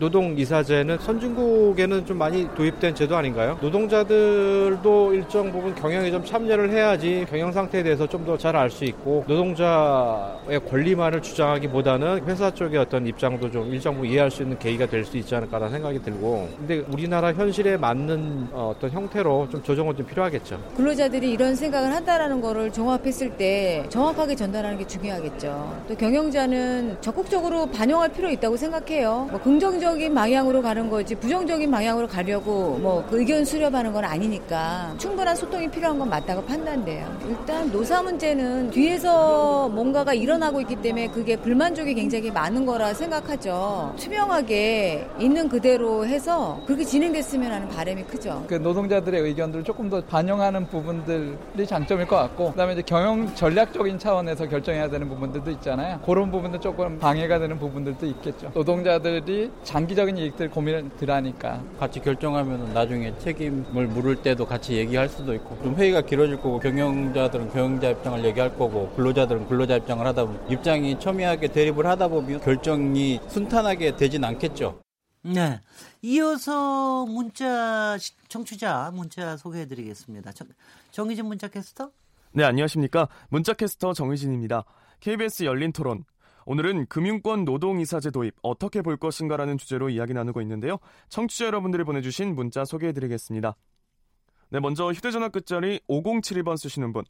노동이사제는 선진국에는 좀 많이 도입된 제도 아닌가요? 노동자들도 일정 부분 경영에 좀 참여를 해야지 경영 상태에 대해서 좀 더 잘 알 수 있고 노동자의 권리만을 주장하기보다는 회사 쪽의 어떤 입장도 좀 일정 부분 이해할 수 있는 계기가 될 수 있지 않을까라는 생각이 들고 근데 우리나라 현실에 맞는 어, 어떤 형태로 좀 조정은 좀 필요하겠죠. 근로자들이 이런 생각을 한다라는 거를 종합했을 때 정확하게 전달하는 게 중요하겠죠. 또 경영자는 적극적으로 반영할 필요 있다고 생각해요. 뭐 긍정적 긍정적인 방향으로 가는 거지 부정적인 방향으로 가려고 뭐그 의견 수렴하는 건 아니니까 충분한 소통이 필요한 건 맞다고 판단돼요. 일단 노사 문제는 뒤에서 뭔가가 일어나고 있기 때문에 그게 불만족이 굉장히 많은 거라 생각하죠. 투명하게 있는 그대로 해서 그렇게 진행됐으면 하는 바람이 크죠. 그 노동자들의 의견들을 조금 더 반영하는 부분들이 장점일 것 같고 그다음에 이제 경영 전략적인 차원에서 결정해야 되는 부분들도 있잖아요. 그런 부분도 조금 방해가 되는 부분들도 있겠죠. 노동자들이 장 장기적인 이익들 고민을 들하니까 같이 결정하면 나중에 책임을 물을 때도 같이 얘기할 수도 있고 좀 회의가 길어질 거고 경영자들은 경영자 입장을 얘기할 거고 근로자들은 근로자 입장을 하다 보면 입장이 첨예하게 대립을 하다 보면 결정이 순탄하게 되진 않겠죠. 네. 이어서 문자 청취자 문자 소개해 드리겠습니다. 정희진 문자 캐스터? 네, 안녕하십니까? 문자 캐스터 정희진입니다. KBS 열린 토론 오늘은 금융권 노동이사제 도입 어떻게 볼 것인가라는 주제로 이야기 나누고 있는데요. 청취자 여러분들이 보내주신 문자 소개해드리겠습니다. 네, 먼저 휴대전화 끝자리 5071번 쓰시는 분.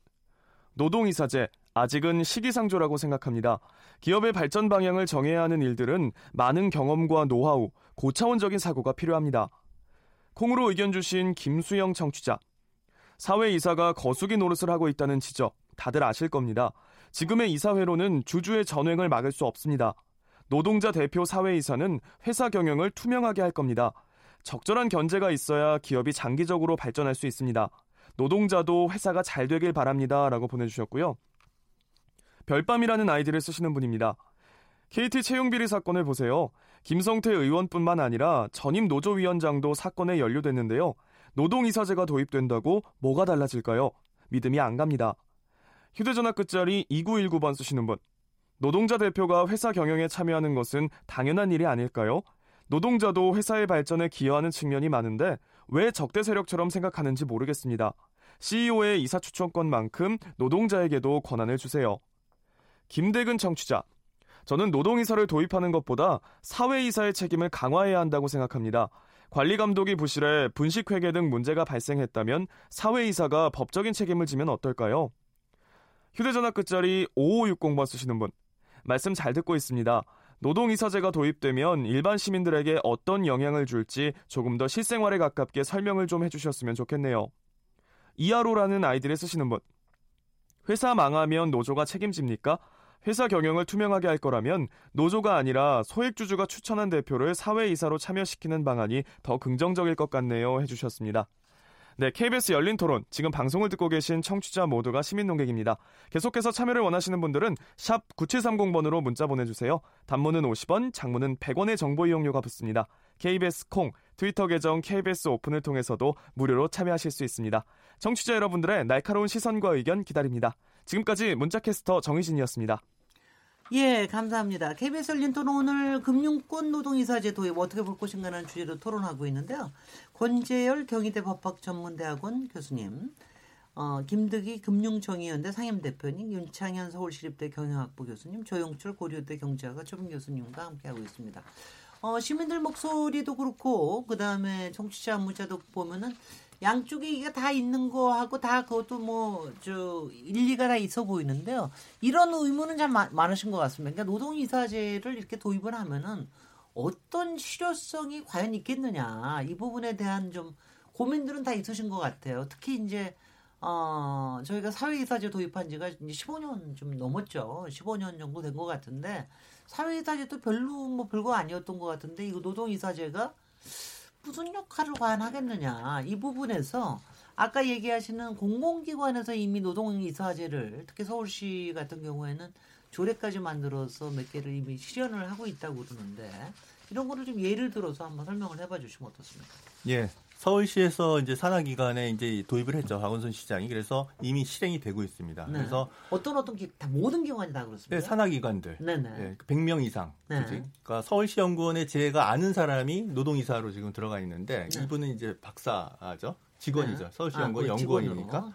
노동이사제 아직은 시기상조라고 생각합니다. 기업의 발전 방향을 정해야 하는 일들은 많은 경험과 노하우, 고차원적인 사고가 필요합니다. 콩으로 의견 주신 김수영 청취자. 사회 이사가 거수기 노릇을 하고 있다는 지적 다들 아실 겁니다. 지금의 이사회로는 주주의 전횡을 막을 수 없습니다. 노동자 대표 사회이사는 회사 경영을 투명하게 할 겁니다. 적절한 견제가 있어야 기업이 장기적으로 발전할 수 있습니다. 노동자도 회사가 잘 되길 바랍니다. 라고 보내주셨고요. 별밤이라는 아이디를 쓰시는 분입니다. KT 채용비리 사건을 보세요. 김성태 의원뿐만 아니라 전임 노조위원장도 사건에 연루됐는데요. 노동이사제가 도입된다고 뭐가 달라질까요? 믿음이 안 갑니다. 휴대전화 끝자리 2919번 쓰시는 분. 노동자 대표가 회사 경영에 참여하는 것은 당연한 일이 아닐까요? 노동자도 회사의 발전에 기여하는 측면이 많은데 왜 적대 세력처럼 생각하는지 모르겠습니다. CEO의 이사 추천권만큼 노동자에게도 권한을 주세요. 김대근 청취자. 저는 노동이사를 도입하는 것보다 사회이사의 책임을 강화해야 한다고 생각합니다. 관리 감독이 부실해 분식회계 등 문제가 발생했다면 사회이사가 법적인 책임을 지면 어떨까요? 휴대전화 끝자리 5560번 쓰시는 분. 말씀 잘 듣고 있습니다. 노동이사제가 도입되면 일반 시민들에게 어떤 영향을 줄지 조금 더 실생활에 가깝게 설명을 좀 해주셨으면 좋겠네요. 이하로라는 아이디를 쓰시는 분. 회사 망하면 노조가 책임집니까? 회사 경영을 투명하게 할 거라면 노조가 아니라 소액주주가 추천한 대표를 사회이사로 참여시키는 방안이 더 긍정적일 것 같네요. 해주셨습니다. 네, KBS 열린 토론. 지금 방송을 듣고 계신 청취자 모두가 시민 농객입니다. 계속해서 참여를 원하시는 분들은 샵 9730번으로 문자 보내주세요. 단문은 50원, 장문은 100원의 정보 이용료가 붙습니다. KBS 콩, 트위터 계정 KBS 오픈을 통해서도 무료로 참여하실 수 있습니다. 청취자 여러분들의 날카로운 시선과 의견 기다립니다. 지금까지 문자캐스터 정희진이었습니다. 예, 감사합니다. KBS 열린 토론 오늘 금융권 노동이사제 도입 어떻게 볼 것인가라는 주제로 토론하고 있는데요. 권재열 경희대 법학전문대학원 교수님, 어, 김득희 금융정의연대 상임대표님, 윤창현 서울시립대 경영학부 교수님, 조용철 고려대 경제학과 초빙 교수님과 함께하고 있습니다. 어, 시민들 목소리도 그렇고, 그 다음에 정치자 문자도 보면은 양쪽에 이게 다 있는 거하고 다 그것도 뭐 저 일리가 다 있어 보이는데요. 이런 의문은 참 많, 많으신 것 같습니다. 그러니까 노동이사제를 이렇게 도입을 하면은 어떤 실효성이 과연 있겠느냐 이 부분에 대한 좀 고민들은 다 있으신 것 같아요. 특히 이제 어 저희가 사회이사제 도입한 지가 이제 15년 좀 넘었죠. 15년 정도 된 것 같은데 사회이사제도 별로 뭐 별거 아니었던 것 같은데 이거 노동이사제가 무슨 역할을 과연 하겠느냐 이 부분에서 아까 얘기하시는 공공기관에서 이미 노동이사제를 특히 서울시 같은 경우에는 조례까지 만들어서 몇 개를 이미 실현을 하고 있다고 그러는데 이런 거를 좀 예를 들어서 한번 설명을 해봐 주시면 어떻습니까? 예. 서울시에서 이제 산하 기관에 이제 도입을 했죠. 박원순 시장이. 그래서 이미 실행이 되고 있습니다. 네. 그래서 어떤 어떤 기, 다 모든 기관이 다 그렇습니다. 네, 산하 기관들. 네네. 예, 100명 이상. 네. 그러니까 서울시 연구원에 제가 아는 사람이 노동 이사로 지금 들어가 있는데 네. 이분은 이제 박사죠. 직원이죠. 네. 서울시 아, 연구원 그 연구원이니까.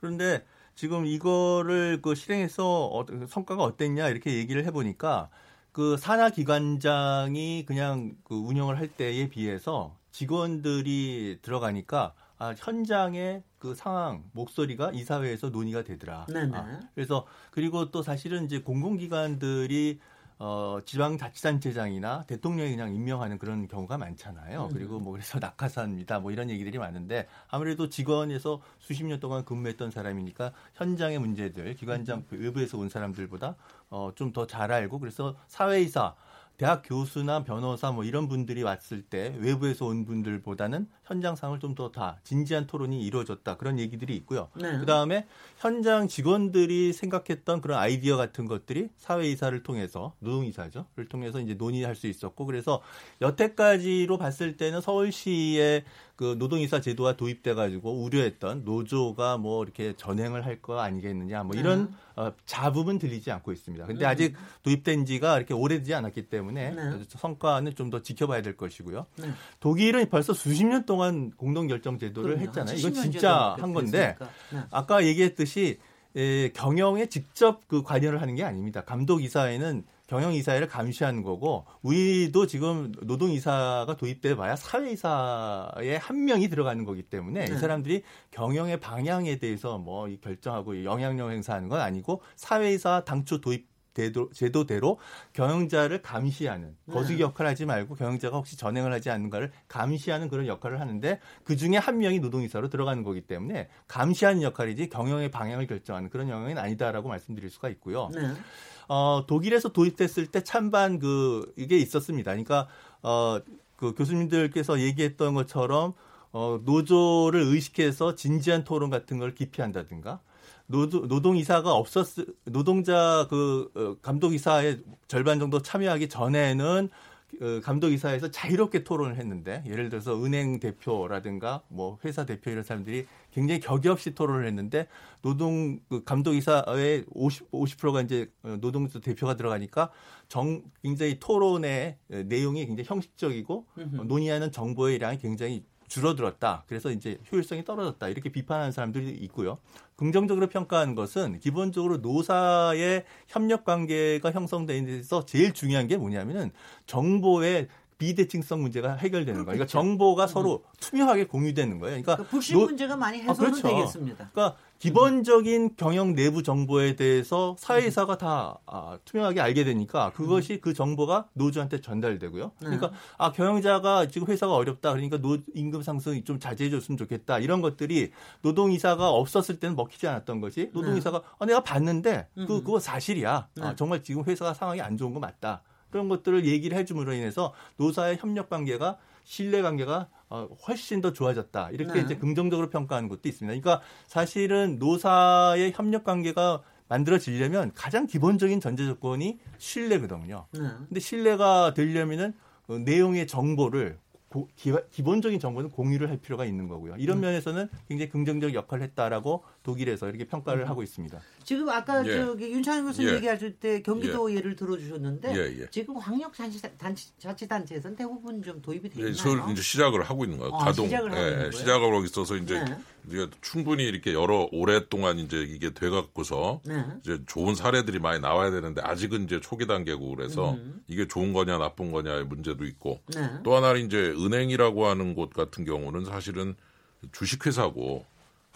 그런데 지금 이거를 그 실행해서 어, 성과가 어땠냐 이렇게 얘기를 해보니까 그 산하 기관장이 그냥 그 운영을 할 때에 비해서 직원들이 들어가니까 아, 현장의 그 상황 목소리가 이사회에서 논의가 되더라. 네네. 아, 그래서 그리고 또 사실은 이제 공공기관들이 어, 지방자치단체장이나 대통령이 그냥 임명하는 그런 경우가 많잖아요. 음. 그리고 뭐 그래서 낙하산입니다. 뭐 이런 얘기들이 많은데 아무래도 직원에서 수십 년 동안 근무했던 사람이니까 현장의 문제들, 기관장 외부에서 온 사람들보다 어, 좀 더 잘 알고 그래서 사회이사 대학 교수나 변호사 뭐 이런 분들이 왔을 때 외부에서 온 분들보다는 현장 상을 좀 더 다 진지한 토론이 이루어졌다 그런 얘기들이 있고요. 네. 그 다음에 현장 직원들이 생각했던 그런 아이디어 같은 것들이 사회 이사를 통해서 노동 이사죠를 통해서 이제 논의할 수 있었고 그래서 여태까지로 봤을 때는 서울시의 그 노동이사 제도가 도입돼 가지고 우려했던 노조가 뭐 이렇게 전행을 할 거 아니겠느냐 뭐 이런 어, 자부은 들리지 않고 있습니다. 근데 음. 아직 도입된 지가 이렇게 오래되지 않았기 때문에 네. 성과는 좀 더 지켜봐야 될 것이고요. 네. 독일은 벌써 수십 년 동안 공동 결정 제도를 그럼요. 했잖아요. 한 이건 70년 진짜 한 건데. 네. 아까 얘기했듯이 에, 경영에 직접 그 관여를 하는 게 아닙니다. 감독 이사회는 경영 이사회를 감시하는 거고 우리도 지금 노동 이사가 도입돼 봐야 사회 이사에 한 명이 들어가는 거기 때문에 네. 이 사람들이 경영의 방향에 대해서 뭐이 결정하고 영향력 행사하는 건 아니고 사회 이사 당초 도입 제도, 제도대로 경영자를 감시하는 네. 거수기 역할을 하지 말고 경영자가 혹시 전행을 하지 않는가를 감시하는 그런 역할을 하는데 그 중에 한 명이 노동이사로 들어가는 거기 때문에 감시하는 역할이지 경영의 방향을 결정하는 그런 영역은 아니다라고 말씀드릴 수가 있고요. 네. 어, 독일에서 도입됐을 때 찬반 그 이게 있었습니다. 그러니까 어, 그 교수님들께서 얘기했던 것처럼 어, 노조를 의식해서 진지한 토론 같은 걸 기피한다든가 노조, 노동이사가 없었, 노동자 그, 어, 감독이사의 절반 정도 참여하기 전에는 어, 감독이사에서 자유롭게 토론을 했는데 예를 들어서 은행 대표라든가 뭐 회사 대표 이런 사람들이 굉장히 격의 없이 토론을 했는데 노동 그 감독이사의 50, 50%가 이제 어, 노동자 대표가 들어가니까 정 굉장히 토론의 내용이 굉장히 형식적이고 어, 논의하는 정보의 양이 굉장히 줄어들었다. 그래서 이제 효율성이 떨어졌다. 이렇게 비판하는 사람들이 있고요. 긍정적으로 평가하는 것은 기본적으로 노사의 협력 관계가 형성되는 데서 제일 중요한 게 뭐냐면은 정보의 비대칭성 문제가 해결되는 거예요. 그러니까 정보가 서로 투명하게 공유되는 거예요. 그러니까 그 불신 노- 문제가 많이 아, 해소는 그렇죠. 되겠습니다. 그러니까 기본적인 경영 내부 정보에 대해서 사외이사가 다 아, 투명하게 알게 되니까 그것이 그 정보가 노조한테 전달되고요. 그러니까 아 경영자가 지금 회사가 어렵다 그러니까 노, 임금 상승이 좀 자제해 줬으면 좋겠다 이런 것들이 노동이사가 없었을 때는 먹히지 않았던 것이 노동이사가 아, 내가 봤는데 그 그거 사실이야. 아, 정말 지금 회사가 상황이 안 좋은 거 맞다. 그런 것들을 얘기를 해줌으로 인해서 노사의 협력 관계가 신뢰 관계가 어, 훨씬 더 좋아졌다. 이렇게 네. 이제 긍정적으로 평가하는 것도 있습니다. 그러니까 사실은 노사의 협력 관계가 만들어지려면 가장 기본적인 전제 조건이 신뢰거든요. 네. 근데 신뢰가 되려면은 어, 내용의 정보를 고- 기, 본적인 정보는 공유를 할 필요가 있는 거고요. 이런 음. 면에서는 굉장히 긍정적 역할을 했다고 독일에서 이렇게 평가를 음. 하고 있습니다. 지금 아까 예. 저기 윤창현 교수님 예. 얘기하실 때 경기도 예 를 들어주셨는데 예, 예. 지금 광역 자치단체에서는 대부분 좀 도입이 돼 예? 서울 이제 시작을 하고 있는 거예요. 아, 가동. 시작을 하고 예, 있는 거예요? 시작을 하고 있어서 이제 네. 충분히 이렇게 여러 오랫동안 이제 이게 돼 갖고서 네. 이제 좋은 사례들이 많이 나와야 되는데 아직은 이제 초기 단계고 그래서 음. 이게 좋은 거냐 나쁜 거냐의 문제도 있고 네. 또 하나는 이제 은행이라고 하는 곳 같은 경우는 사실은 주식회사고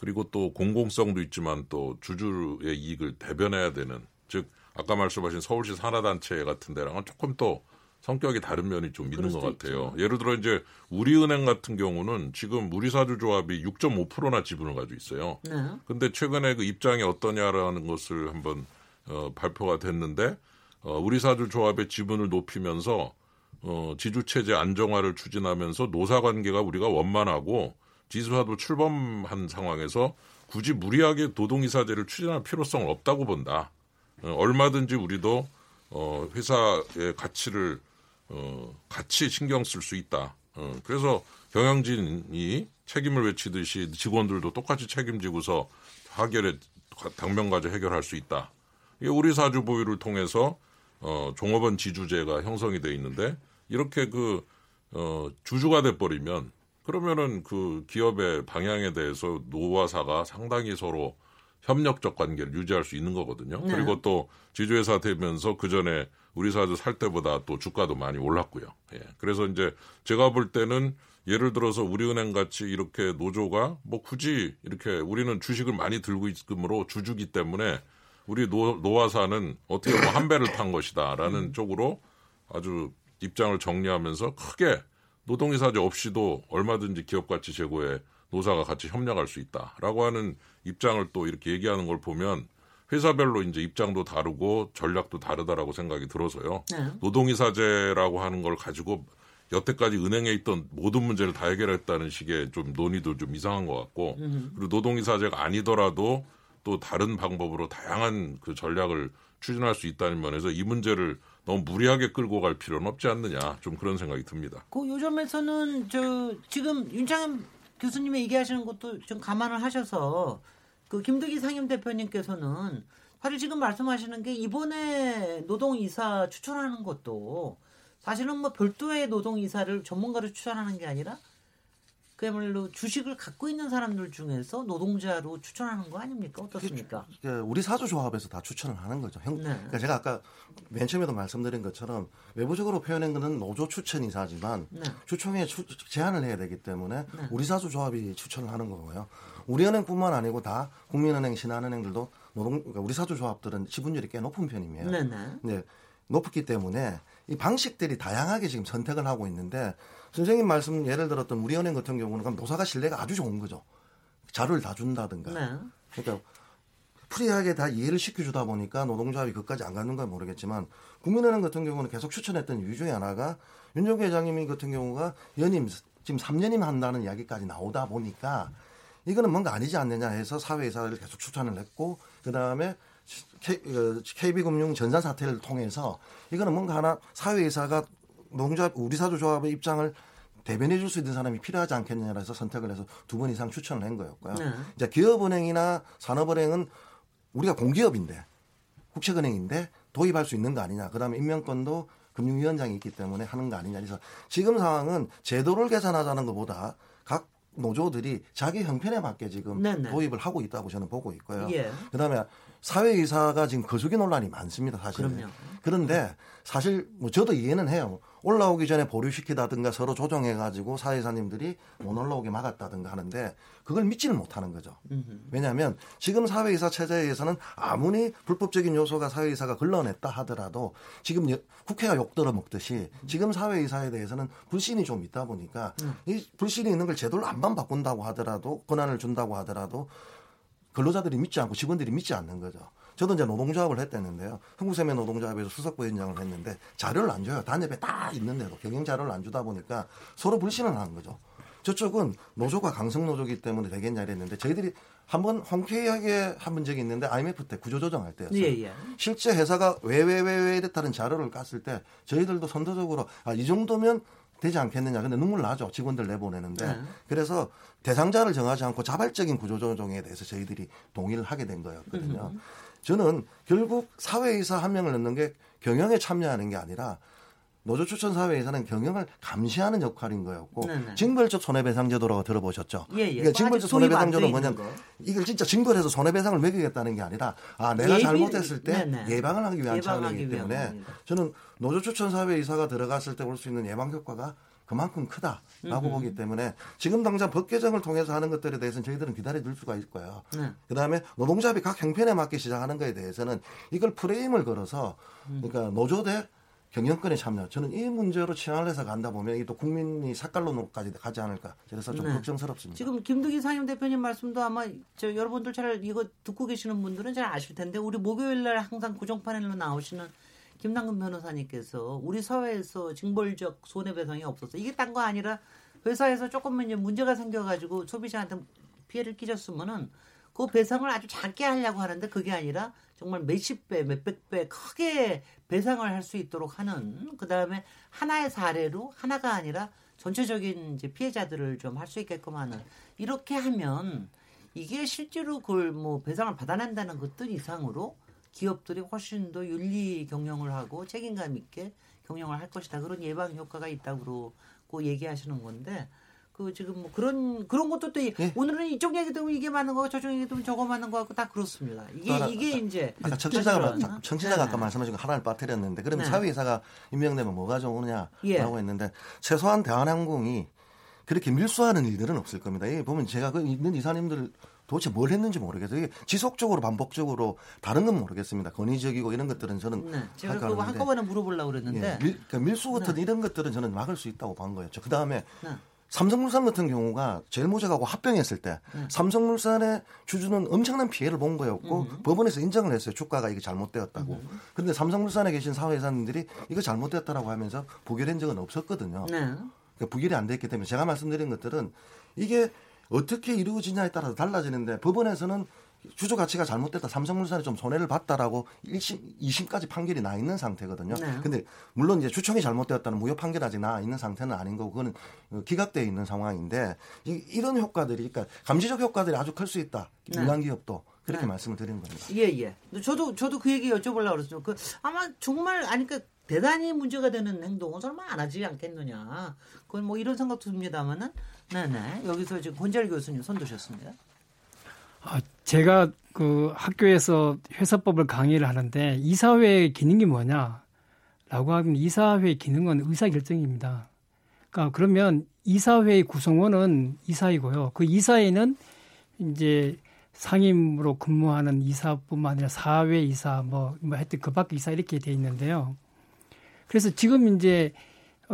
그리고 또 공공성도 있지만 또 주주의 이익을 대변해야 되는 즉 아까 말씀하신 서울시 산하단체 같은 데랑은 조금 또 성격이 다른 면이 좀 있는 것 같아요. 예를 들어 이제 우리은행 같은 경우는 지금 우리사주 조합이 6.5%나 지분을 가지고 있어요. 네. 근데 최근에 그 입장이 어떠냐라는 것을 한번 어, 발표가 됐는데 어, 우리사주 조합의 지분을 높이면서 어, 지주체제 안정화를 추진하면서 노사관계가 우리가 원만하고 지수화도 출범한 상황에서 굳이 무리하게 노동이사제를 추진할 필요성은 없다고 본다. 어, 얼마든지 우리도 어, 회사의 가치를 어, 같이 신경 쓸 수 있다. 어, 그래서 경영진이 책임을 외치듯이 직원들도 똑같이 책임지고서 하결에 당면과제 해결할 수 있다. 이게 우리 사주 보유를 통해서 어, 종업원 지주제가 형성이 돼 있는데 이렇게 그 어, 주주가 돼 버리면 그러면은 그 기업의 방향에 대해서 노와 사가 상당히 서로 협력적 관계를 유지할 수 있는 거거든요. 네. 그리고 또 지주회사 되면서 그 전에 우리 사주 살 때보다 또 주가도 많이 올랐고요. 예. 그래서 이제 제가 볼 때는 예를 들어서 우리은행 같이 이렇게 노조가 뭐 굳이 이렇게 우리는 주식을 많이 들고 있으므로 주주기 때문에 우리 노, 노와 사는 어떻게 보면 한 배를 탄 것이다라는 음. 쪽으로 아주 입장을 정리하면서 크게 노동이사제 없이도 얼마든지 기업 가치 제고에 노사가 같이 협력할 수 있다라고 하는 입장을 또 이렇게 얘기하는 걸 보면 회사별로 이제 입장도 다르고 전략도 다르다라고 생각이 들어서요. 네. 노동이사제라고 하는 걸 가지고 여태까지 은행에 있던 모든 문제를 다 해결했다는 식의 좀 논의도 좀 이상한 것 같고 그리고 노동이사제가 아니더라도 또 다른 방법으로 다양한 그 전략을 추진할 수 있다는 면에서 이 문제를 너무 무리하게 끌고 갈 필요는 없지 않느냐 좀 그런 생각이 듭니다. 그 요점에서는 저 지금 윤창현 교수님이 얘기하시는 것도 좀 감안을 하셔서 그 김득희 상임 대표님께서는 사실 지금 말씀하시는 게 이번에 노동이사 추천하는 것도 사실은 뭐 별도의 노동이사를 전문가를 추천하는 게 아니라 그야말로 주식을 갖고 있는 사람들 중에서 노동자로 추천하는 거 아닙니까? 어떻습니까? 그 우리 사주조합에서 다 추천을 하는 거죠. 형, 네. 그러니까 제가 아까 맨 처음에도 말씀드린 것처럼 외부적으로 표현한 거는 노조 추천 이사지만 네. 주총에 추- 제안을 해야 되기 때문에 네. 우리 사주조합이 추천을 하는 거고요. 우리은행뿐만 아니고 다 국민은행, 신한은행들도 노동, 그러니까 우리 사주조합들은 지분율이 꽤 높은 편이에요. 네, 높기 때문에 이 방식들이 다양하게 지금 선택을 하고 있는데 선생님 말씀 예를 들었던 우리은행 같은 경우는 그럼 노사가 신뢰가 아주 좋은 거죠. 자료를 다 준다든가. 네. 그러니까 free하게 다 이해를 시켜주다 보니까 노동조합이 그까지 안 가는 건 모르겠지만 국민은행 같은 경우는 계속 추천했던 이유 중에 하나가 윤종규 회장님 같은 경우가 연임 지금 3연임 한다는 이야기까지 나오다 보니까 이거는 뭔가 아니지 않느냐 해서 사외이사를 계속 추천을 했고 그 다음에 KB금융 전산 사태를 통해서 이거는 뭔가 하나 사회이사가 농조합 우리 사주조합의 입장을 대변해 줄 수 있는 사람이 필요하지 않겠느냐 해서 선택을 해서 두 번 이상 추천을 한 거였고요. 네. 이제 기업은행이나 산업은행은 우리가 공기업인데 국책은행인데 도입할 수 있는 거 아니냐. 그다음에 임명권도 금융위원장이 있기 때문에 하는 거 아니냐. 그래서 지금 상황은 제도를 개선하자는 것보다 각 노조들이 자기 형편에 맞게 지금 네네. 도입을 하고 있다고 저는 보고 있고요. 예. 그다음에 사회이사가 지금 거수기 논란이 많습니다. 사실. 그럼요. 그런데 사실 뭐 저도 이해는 해요. 올라오기 전에 보류시키다든가 서로 조정해가지고 사회이사님들이 못 올라오게 막았다든가 하는데 그걸 믿지는 못하는 거죠. 왜냐하면 지금 사회이사 체제에서는 아무리 불법적인 요소가 사회이사가 걸러냈다 하더라도 지금 여- 국회가 욕 들어 먹듯이 지금 사회이사에 대해서는 불신이 좀 있다 보니까 이 불신이 있는 걸 제도를 안반 바꾼다고 하더라도 권한을 준다고 하더라도 근로자들이 믿지 않고 직원들이 믿지 않는 거죠. 저도 이제 노동조합을 했댔는데요. 흥국생명 노동조합에서 수석부위원장을 했는데 자료를 안 줘요. 단협에 다 있는데도 경영 자료를 안 주다 보니까 서로 불신을 하는 거죠. 저쪽은 노조가 강성 노조기 때문에 되겠냐 이랬는데 저희들이 한번 홍쾌하게 한 적이 있는데 IMF 때 구조조정할 때였어요. 예, 예. 실제 회사가 왜 왜 왜 왜 이랬다는 자료를 깠을 때 저희들도 선도적으로 아, 이 정도면 되지 않겠느냐. 근데 눈물 나죠. 직원들 내보내는데. 네. 그래서 대상자를 정하지 않고 자발적인 구조조정에 대해서 저희들이 동의를 하게 된 거였거든요. 저는 결국 사회이사 한 명을 넣는 게 경영에 참여하는 게 아니라 노조 추천 사회에서는 경영을 감시하는 역할인 거였고 네네. 징벌적 손해배상제도라고 들어보셨죠? 예, 예. 그러니까 뭐 징벌적 손해배상제도는 뭐냐면 거. 이걸 진짜 징벌해서 손해배상을 매기겠다는 게 아니라 아 내가 예비- 잘못했을 때 네네. 예방을 하기 위한 예방하기 차원이기 때문에 겁니다. 저는 노조 추천 사회 이사가 들어갔을 때 올 수 있는 예방 효과가 그만큼 크다라고 보기 때문에 지금 당장 법 개정을 통해서 하는 것들에 대해서는 저희들은 기다려 줄 수가 있고요. 네. 그다음에 노동조합이 각 형편에 맞게 시작하는 거에 대해서는 이걸 프레임을 걸어서 그러니까 노조 대 경영권에 참여. 저는 이 문제로 치환을 해서 간다 보면 이게 또 국민이 색깔론으로까지 가지 않을까. 그래서 좀 네. 걱정스럽습니다. 지금 김두기 상임 대표님 말씀도 아마 저 여러분들 잘 이거 듣고 계시는 분들은 잘 아실 텐데 우리 목요일 날 항상 고정 파넬로 나오시는 김남근 변호사님께서 우리 사회에서 징벌적 손해배상이 없었어. 이게 딴 거 아니라 회사에서 조금만 이제 문제가 생겨가지고 소비자한테 피해를 끼쳤으면은 그 배상을 아주 작게 하려고 하는데 그게 아니라 정말 몇십 배, 몇백 배 크게 배상을 할 수 있도록 하는 그 다음에 하나의 사례로 하나가 아니라 전체적인 이제 피해자들을 좀 할 수 있게끔 하는 이렇게 하면 이게 실제로 그걸 뭐 배상을 받아낸다는 그뜻 이상으로 기업들이 훨씬 더 윤리 경영을 하고 책임감 있게 경영을 할 것이다 그런 예방 효과가 있다고 그러고 얘기하시는 건데 그 지금 뭐 그런 그런 것도 또 이- 예. 오늘은 이쪽 얘기 들으면 이게 맞는 거고 저쪽 얘기 들으면 저거 맞는 거 같고 다 그렇습니다. 이게 또 하나, 이게 이제 아까 청취자가 자- 청취자가 네. 아까 말씀하신 거 하나를 빠뜨렸는데 그러면 네. 사회이사가 임명되면 뭐가 좋으냐라고 예. 했는데 최소한 대한항공이 그렇게 밀수하는 일들은 없을 겁니다. 이 보면 제가 그 있는 이사님들 도대체 뭘 했는지 모르겠어요. 이게 지속적으로 반복적으로 다른 건 모르겠습니다. 권위적이고 이런 것들은 저는 네. 제가 그거 한꺼번에 물어보려고 그랬는데 예, 밀, 그러니까 밀수 같은 이런 것들은 저는 막을 수 있다고 본 거였죠. 그 다음에 네. 삼성물산 같은 경우가 제일모직하고 합병했을 때 삼성물산의 주주는 엄청난 피해를 본 거였고 법원에서 인정을 했어요. 주가가 이게 잘못되었다고. 그런데 삼성물산에 계신 사회이사님들이 이거 잘못됐다라고 하면서 부결한 적은 없었거든요. 네. 그러니까 부결이 안 됐기 때문에 제가 말씀드린 것들은 이게 어떻게 이루어지냐에 따라서 달라지는데 법원에서는 주주 가치가 잘못됐다. 삼성물산이 좀 손해를 봤다라고 1심, 2심까지 판결이 나 있는 상태거든요. 네. 근데 물론 이제 주총이 잘못되었다는 무효 판결 아직 나 있는 상태는 아닌 거고 그거는 어, 기각되어 있는 상황인데 이, 런 효과들이 그러니까 감지적 효과들이 아주 클 수 있다. 네. 민간 기업도 그렇게 네. 말씀을 드리는 겁니다. 예, 예. 저도, 저도 그 얘기 여쭤보려고 그랬어요. 그, 아마 정말, 아니, 그, 대단히 문제가 되는 행동은 설마 안 하지 않겠느냐. 그건 뭐 이런 생각도 듭니다만은, 네네. 여기서 지금 권재열 교수님 손 드셨습니다. 아, 제가 그 학교에서 회사법을 강의를 하는데 이사회의 기능이 뭐냐? 라고 하면 이사회의 기능은 의사결정입니다. 그러니까 그러면 이사회의 구성원은 이사이고요. 그 이사회는 이제 상임으로 근무하는 이사뿐만 아니라 사회 이사 뭐, 뭐 하여튼 그 밖에 이사 이렇게 돼 있는데요. 그래서 지금 이제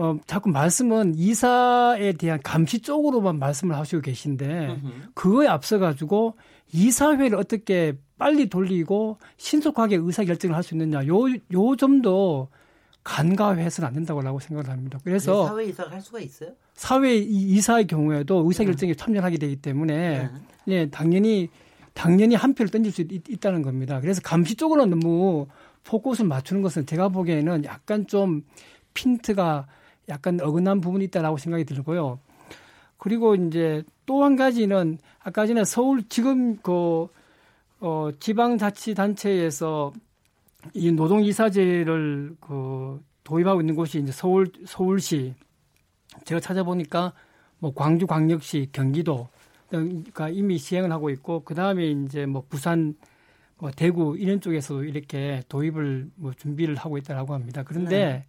어, 자꾸 말씀은 이사에 대한 감시 쪽으로만 말씀을 하시고 계신데 그거에 앞서 가지고 이사회를 어떻게 빨리 돌리고 신속하게 의사 결정을 할 수 있느냐 요 요 점도 간과해서는 안 된다고 생각을 합니다. 그래서 사회 이사를 할 수가 있어요? 사회 이- 이사의 경우에도 의사 결정에 참여하게 되기 때문에 네. 예, 당연히 당연히 한 표를 던질 수 있, 다는 겁니다. 그래서 감시 쪽으로 너무 포커스를 맞추는 것은 제가 보기에는 약간 좀 핀트가 약간 어긋난 부분이 있다라고 생각이 들고요. 그리고 이제 또 한 가지는 아까 전에 서울 지금 그 어, 지방자치단체에서 이 노동이사제를 그 도입하고 있는 곳이 이제 서울 서울시 제가 찾아보니까 뭐 광주광역시 경기도 가 이미 시행을 하고 있고 그 다음에 이제 뭐 부산 뭐 대구 이런 쪽에서도 이렇게 도입을 뭐 준비를 하고 있다라고 합니다. 그런데 네.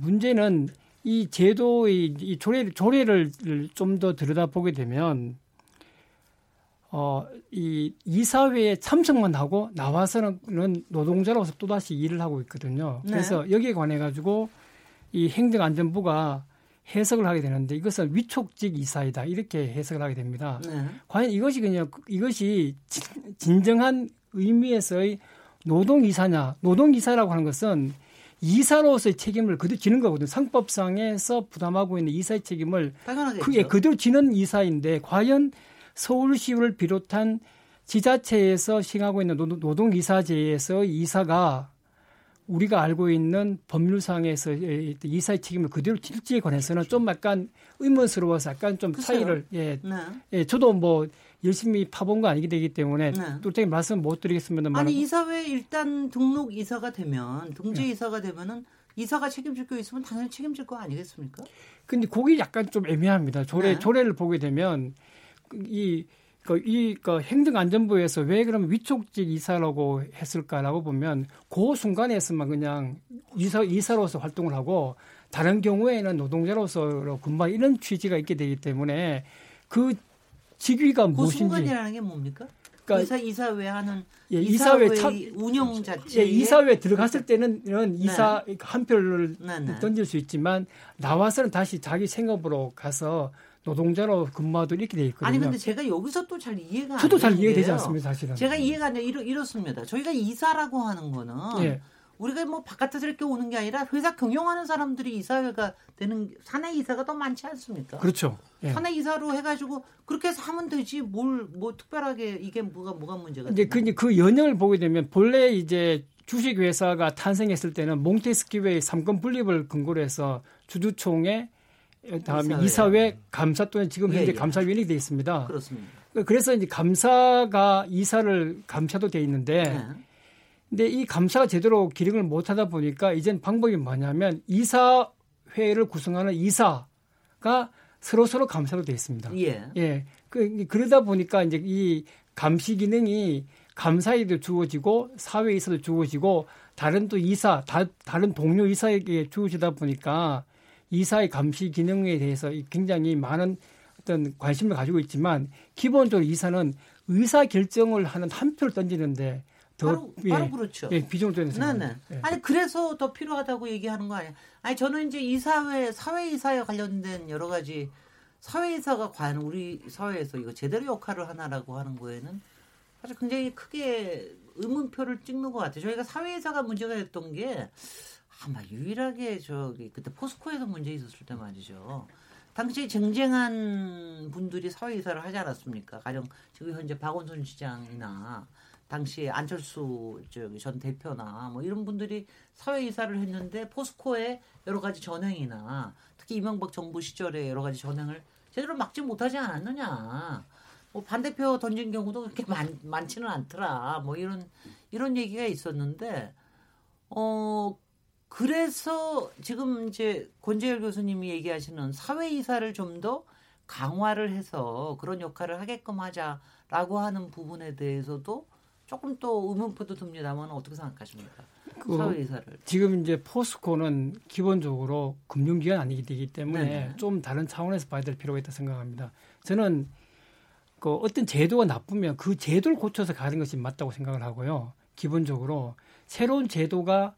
문제는 이 제도의 이 조례 조례를 좀 더 들여다보게 되면 어, 이 이사회에 참석만 하고 나와서는 노동자로서 또다시 일을 하고 있거든요. 네. 그래서 여기에 관해 가지고 이 행정안전부가 해석을 하게 되는데 이것은 위촉직 이사이다 이렇게 해석을 하게 됩니다. 네. 과연 이것이 그냥 이것이 진- 진정한 의미에서의 노동 이사냐? 노동 이사라고 하는 것은 이사로서의 책임을 그대로 지는 거거든요. 상법상에서 부담하고 있는 이사의 책임을 당연하겠죠. 그게 그대로 지는 이사인데 과연 서울시를 비롯한 지자체에서 시행하고 있는 노동- 노동이사제에서 이사가 우리가 알고 있는 법률상에서 이사의 책임을 그대로 질지에 관해서는 좀 약간 의문스러워서 약간 좀 글쎄요. 차이를 예, 네. 예, 저도 뭐 열심히 파본 거 아니기 되기 때문에 네. 똘똘히 말씀 못 드리겠습니다만 아니 이사회 일단 등록 이사가 되면 등재 이사가 되면은 이사가 책임질 거 있으면 당연히 책임질 거 아니겠습니까? 근데 그게 약간 좀 애매합니다. 조례 네. 조례를 보게 되면 이 그, 이, 그 행정안전부에서 왜 그러면 위촉직 이사라고 했을까라고 보면 그 순간에서만 그냥 이사, 이사로서 활동을 하고 다른 경우에는 노동자로서 근무 이런 취지가 있게 되기 때문에 그 직위가 그 무엇인지 순간이라는 게 뭡니까? 그러니까 이사 이사 회 하는 예, 이사회, 이사회 참- 운영 자체 예, 이사회 들어갔을 때는 이런 이사 네. 한 표를 네, 네. 던질 수 있지만 나와서는 다시 자기 생업으로 가서 노동자로 근무하도 이렇게 돼 있거든요. 아니 근데 제가 여기서 또 잘 이해가 안 저도 잘 이해되지. 않습니다, 사실은. 제가 이해가 안 돼. 이렇, 이렇습니다. 저희가 이사라고 하는 거는 예. 우리가 뭐 바깥에서 이렇게 오는 게 아니라 회사 경영하는 사람들이 이사회가 되는 사내 이사가 더 많지 않습니까? 그렇죠. 예. 사내 이사로 해가지고 그렇게 해서 하면 되지 뭘 뭐 특별하게 이게 뭐가 뭐가 문제가 이제 그, 그 연영을 보게 되면 본래 이제 주식 회사가 탄생했을 때는 몽테스키웨이 삼권 분립을 근거로 해서 주주총회 다음에 이사회. 이사회, 감사 또는 지금 예, 현재 예. 감사위원이 돼 있습니다. 그렇습니다. 그래서 이제 감사가 이사를 감사도 돼 있는데 네. 근데 이 감사가 제대로 기능을 못 하다 보니까 이젠 방법이 뭐냐면 이사회를 구성하는 이사가 서로 서로 감사로 돼 있습니다. 예. 예. 그, 그러다 보니까 이제 이 감시 기능이 감사에도 주어지고 사회에서도 주어지고 다른 또 이사, 다, 다른 동료 이사에게 주어지다 보니까 이사의 감시 기능에 대해서 굉장히 많은 어떤 관심을 가지고 있지만 기본적으로 이사는 의사 결정을 하는 한 표를 던지는데 더 바로, 바로 그렇죠. 예, 비중을 두는 네네. 생각입니다. 예. 아니 그래서 더 필요하다고 얘기하는 거 아니야? 아니 저는 이제 이사회 사회 이사에 관련된 여러 가지 사회 이사가 과연 우리 사회에서 이거 제대로 역할을 하나라고 하는 거에는 사실 굉장히 크게 의문표를 찍는 것 같아요. 저희가 사회 이사가 문제가 됐던 게 아마 유일하게 저기 그때 포스코에서 문제 있었을 때 말이죠. 당시 쟁쟁한 분들이 사회 이사를 하지 않았습니까? 가령 지금 현재 박원순 시장이나 당시 안철수 전 대표나 뭐 이런 분들이 사회 이사를 했는데 포스코의 여러 가지 전횡이나 특히 이명박 정부 시절에 여러 가지 전횡을 제대로 막지 못하지 않았느냐. 뭐 반대표 던진 경우도 그렇게 많, 많지는 않더라. 뭐 이런 이런 얘기가 있었는데 어 그래서 지금 이제 권재열 교수님이 얘기하시는 사회 이사를 좀 더 강화를 해서 그런 역할을 하게끔 하자라고 하는 부분에 대해서도 조금 또 의문표도 듭니다만 어떻게 생각하십니까? 그 사회 이사를. 지금 이제 포스코는 기본적으로 금융기관 아니기 때문에 네네. 좀 다른 차원에서 봐야 될 필요가 있다 생각합니다. 저는 그 어떤 제도가 나쁘면 그 제도를 고쳐서 가는 것이 맞다고 생각을 하고요. 기본적으로 새로운 제도가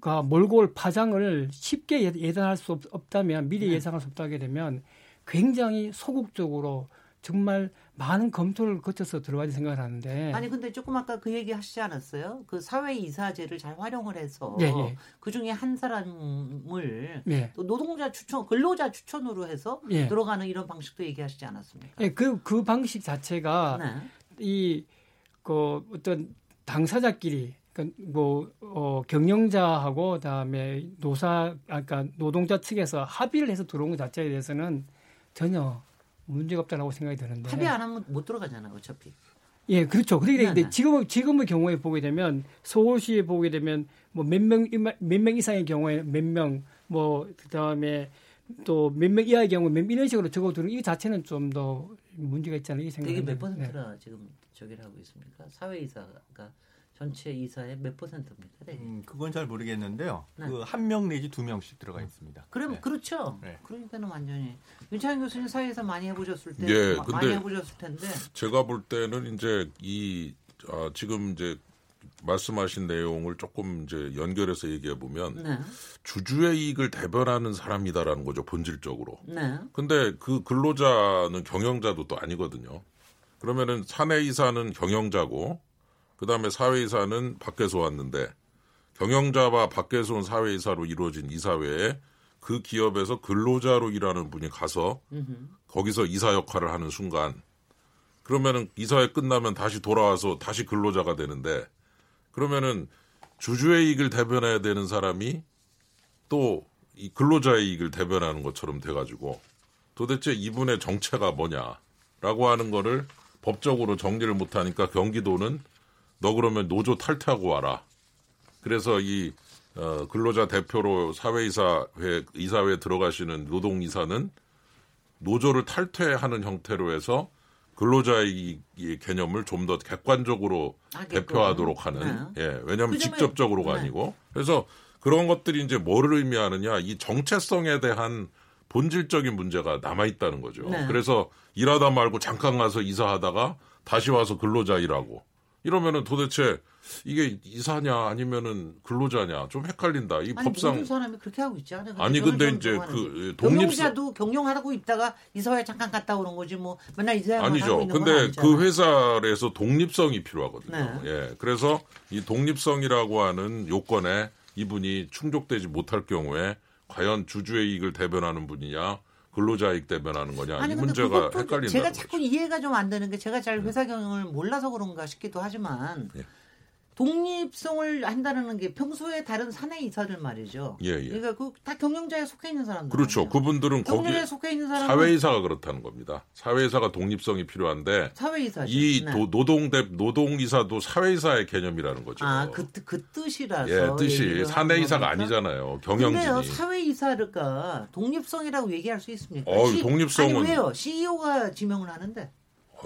가 몰고 올 파장을 쉽게 예- 예단할 수 없, 없다면 미리 네. 예상할 수 없다게 되면 굉장히 소극적으로 정말 많은 검토를 거쳐서 들어가야 생각을 하는데 아니 근데 조금 아까 그 얘기 하시지 않았어요? 그 사회 이사제를 잘 활용을 해서 예, 예. 그 중에 한 사람을 예. 또 노동자 추천, 근로자 추천으로 해서 예. 들어가는 이런 방식도 얘기하시지 않았습니까? 예, 그, 그 방식 자체가 네. 이, 그 어떤 당사자끼리, 그 뭐, 어, 경영자하고 그다음에 노사, 아까 그러니까 노동자 측에서 합의를 해서 들어온 것 자체에 대해서는 전혀 문제가 없다라고 생각이 드는데. 합의 안 하면 못 들어가잖아요, 어차피. 예, 그렇죠. 그러니까 네, 네. 지금 지금의 경우에 보게 되면 서울시에 보게 되면 뭐 몇 명 몇 명 이상의 경우에 몇 명 뭐 그다음에 또 몇 명 이하의 경우 몇 이런 식으로 적어두는 이 자체는 좀 더 문제가 있지 않나 이 이게 생각합니다. 몇 퍼센트라 지금 저기를 하고 있습니까? 사회 이사가 전체 이사의 몇 퍼센트입니까? 네. 음, 그건 잘 모르겠는데요. 네. 그한 명 내지 두 명씩 들어가 있습니다. 그럼 네. 그렇죠. 네. 그러니까는 완전히 윤창현 교수님 사회에서 많이 해보셨을 때 예, 마- 근데 많이 해보셨을 텐데 제가 볼 때는 이제 이 아, 지금 이제 말씀하신 내용을 조금 이제 연결해서 얘기해 보면 네, 주주의 이익을 대변하는 사람이다라는 거죠 본질적으로. 네, 근데 그 근로자는 경영자도 또 아니거든요. 그러면은 사내 이사는 경영자고 그 다음에 사회이사는 밖에서 왔는데 경영자와 밖에서 온 사회이사로 이루어진 이사회에 그 기업에서 근로자로 일하는 분이 가서 거기서 이사 역할을 하는 순간 그러면은 이사회 끝나면 다시 돌아와서 다시 근로자가 되는데 그러면은 주주의 이익을 대변해야 되는 사람이 또 이 근로자의 이익을 대변하는 것처럼 돼가지고 도대체 이분의 정체가 뭐냐라고 하는 거를 법적으로 정리를 못하니까 경기도는 너 그러면 노조 탈퇴하고 와라. 그래서 이 어, 근로자 대표로 사회이사회 이사회에 들어가시는 노동이사는 노조를 탈퇴하는 형태로 해서 근로자의 개념을 좀 더 객관적으로 하게끔. 대표하도록 하는 네. 예 왜냐하면 그 직접적으로가 네. 아니고 그래서 그런 것들이 이제 뭐를 의미하느냐 이 정체성에 대한 본질적인 문제가 남아 있다는 거죠. 네. 그래서 일하다 말고 잠깐 가서 이사하다가 다시 와서 근로자 일하고 이러면은 도대체 이게 이사냐 아니면은 근로자냐 좀 헷갈린다. 이 아니, 법상 모든 사람이 그렇게 하고 있지 않아요? 아니 근데 이제 그 독립 경영자도 경영하고 있다가 이사회 잠깐 갔다 오는 거지 뭐 맨날 이사회만 하고 아니죠. 근데. 그 회사에서 독립성이 필요하거든요. 네. 예. 그래서 이 독립성이라고 하는 요건에 이분이 충족되지 못할 경우에 과연 주주의 이익을 대변하는 분이냐 근로자 이익 대변하는 거냐 아니 이 문제가 헷갈린다. 제가 자꾸 이해가 좀 안 되는 게 제가 잘 회사 경영을 몰라서 그런가 싶기도 하지만 예. 독립성을 한다는 게 평소에 다른 사내 이사들 말이죠. 예, 예. 그러니까 그 다 경영자에 속해 있는 사람들. 그렇죠. 그분들은 거기 경영자에 속해 있는 사람은 사회이사가 그렇다는 겁니다. 사회이사가 독립성이 필요한데 사회이사죠. 이 네. 도- 노동대 노동이사도 사회이사의 개념이라는 거죠. 아, 그, 뜻- 그 뜻이라서. 예, 뜻이 사내이사가? 아니잖아요. 경영진이. 사회이사가 독립성이라고 얘기할 수 있습니까? 시- 독립성은- 아니, 왜요? CEO가 지명을 하는데.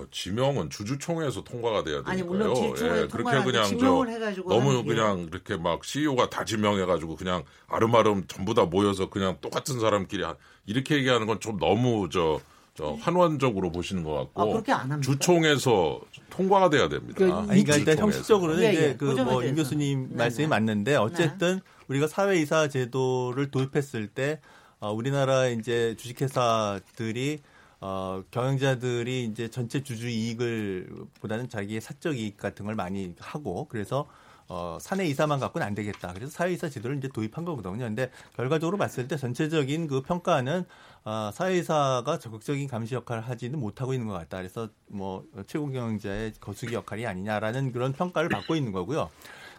어, 지명은 주주총회에서 통과가 돼야 되니까요. 아니, 물론 예, 그렇게 그냥 저 지명을 해가지고 너무 그냥 이렇게 막 CEO가 다 지명해가지고 그냥 아름아름 전부 다 모여서 그냥 똑같은 사람끼리 하- 이렇게 얘기하는 건 좀 너무 저, 저 환원적으로 보시는 것 같고 아, 그렇게 안 합니까? 주총에서 통과가 돼야 됩니다. 그 아니, 그러니까 일단. 형식적으로는 예, 예. 이제 그그 점에 뭐 대해서. 임 교수님 네, 말씀이 네. 맞는데 어쨌든 우리가 사회이사 제도를 도입했을 때 어, 우리나라 이제 주식회사들이 어, 경영자들이 이제 전체 주주 이익을 보다는 자기의 사적 이익 같은 걸 많이 하고 그래서 어, 사내 이사만 갖고는 안 되겠다. 그래서 사회이사 제도를 이제 도입한 거거든요. 근데 결과적으로 봤을 때 전체적인 그 평가는 아, 사회이사가 적극적인 감시 역할을 하지는 못하고 있는 것 같다. 그래서 뭐 최고 경영자의 거수기 역할이 아니냐라는 그런 평가를 받고 있는 거고요.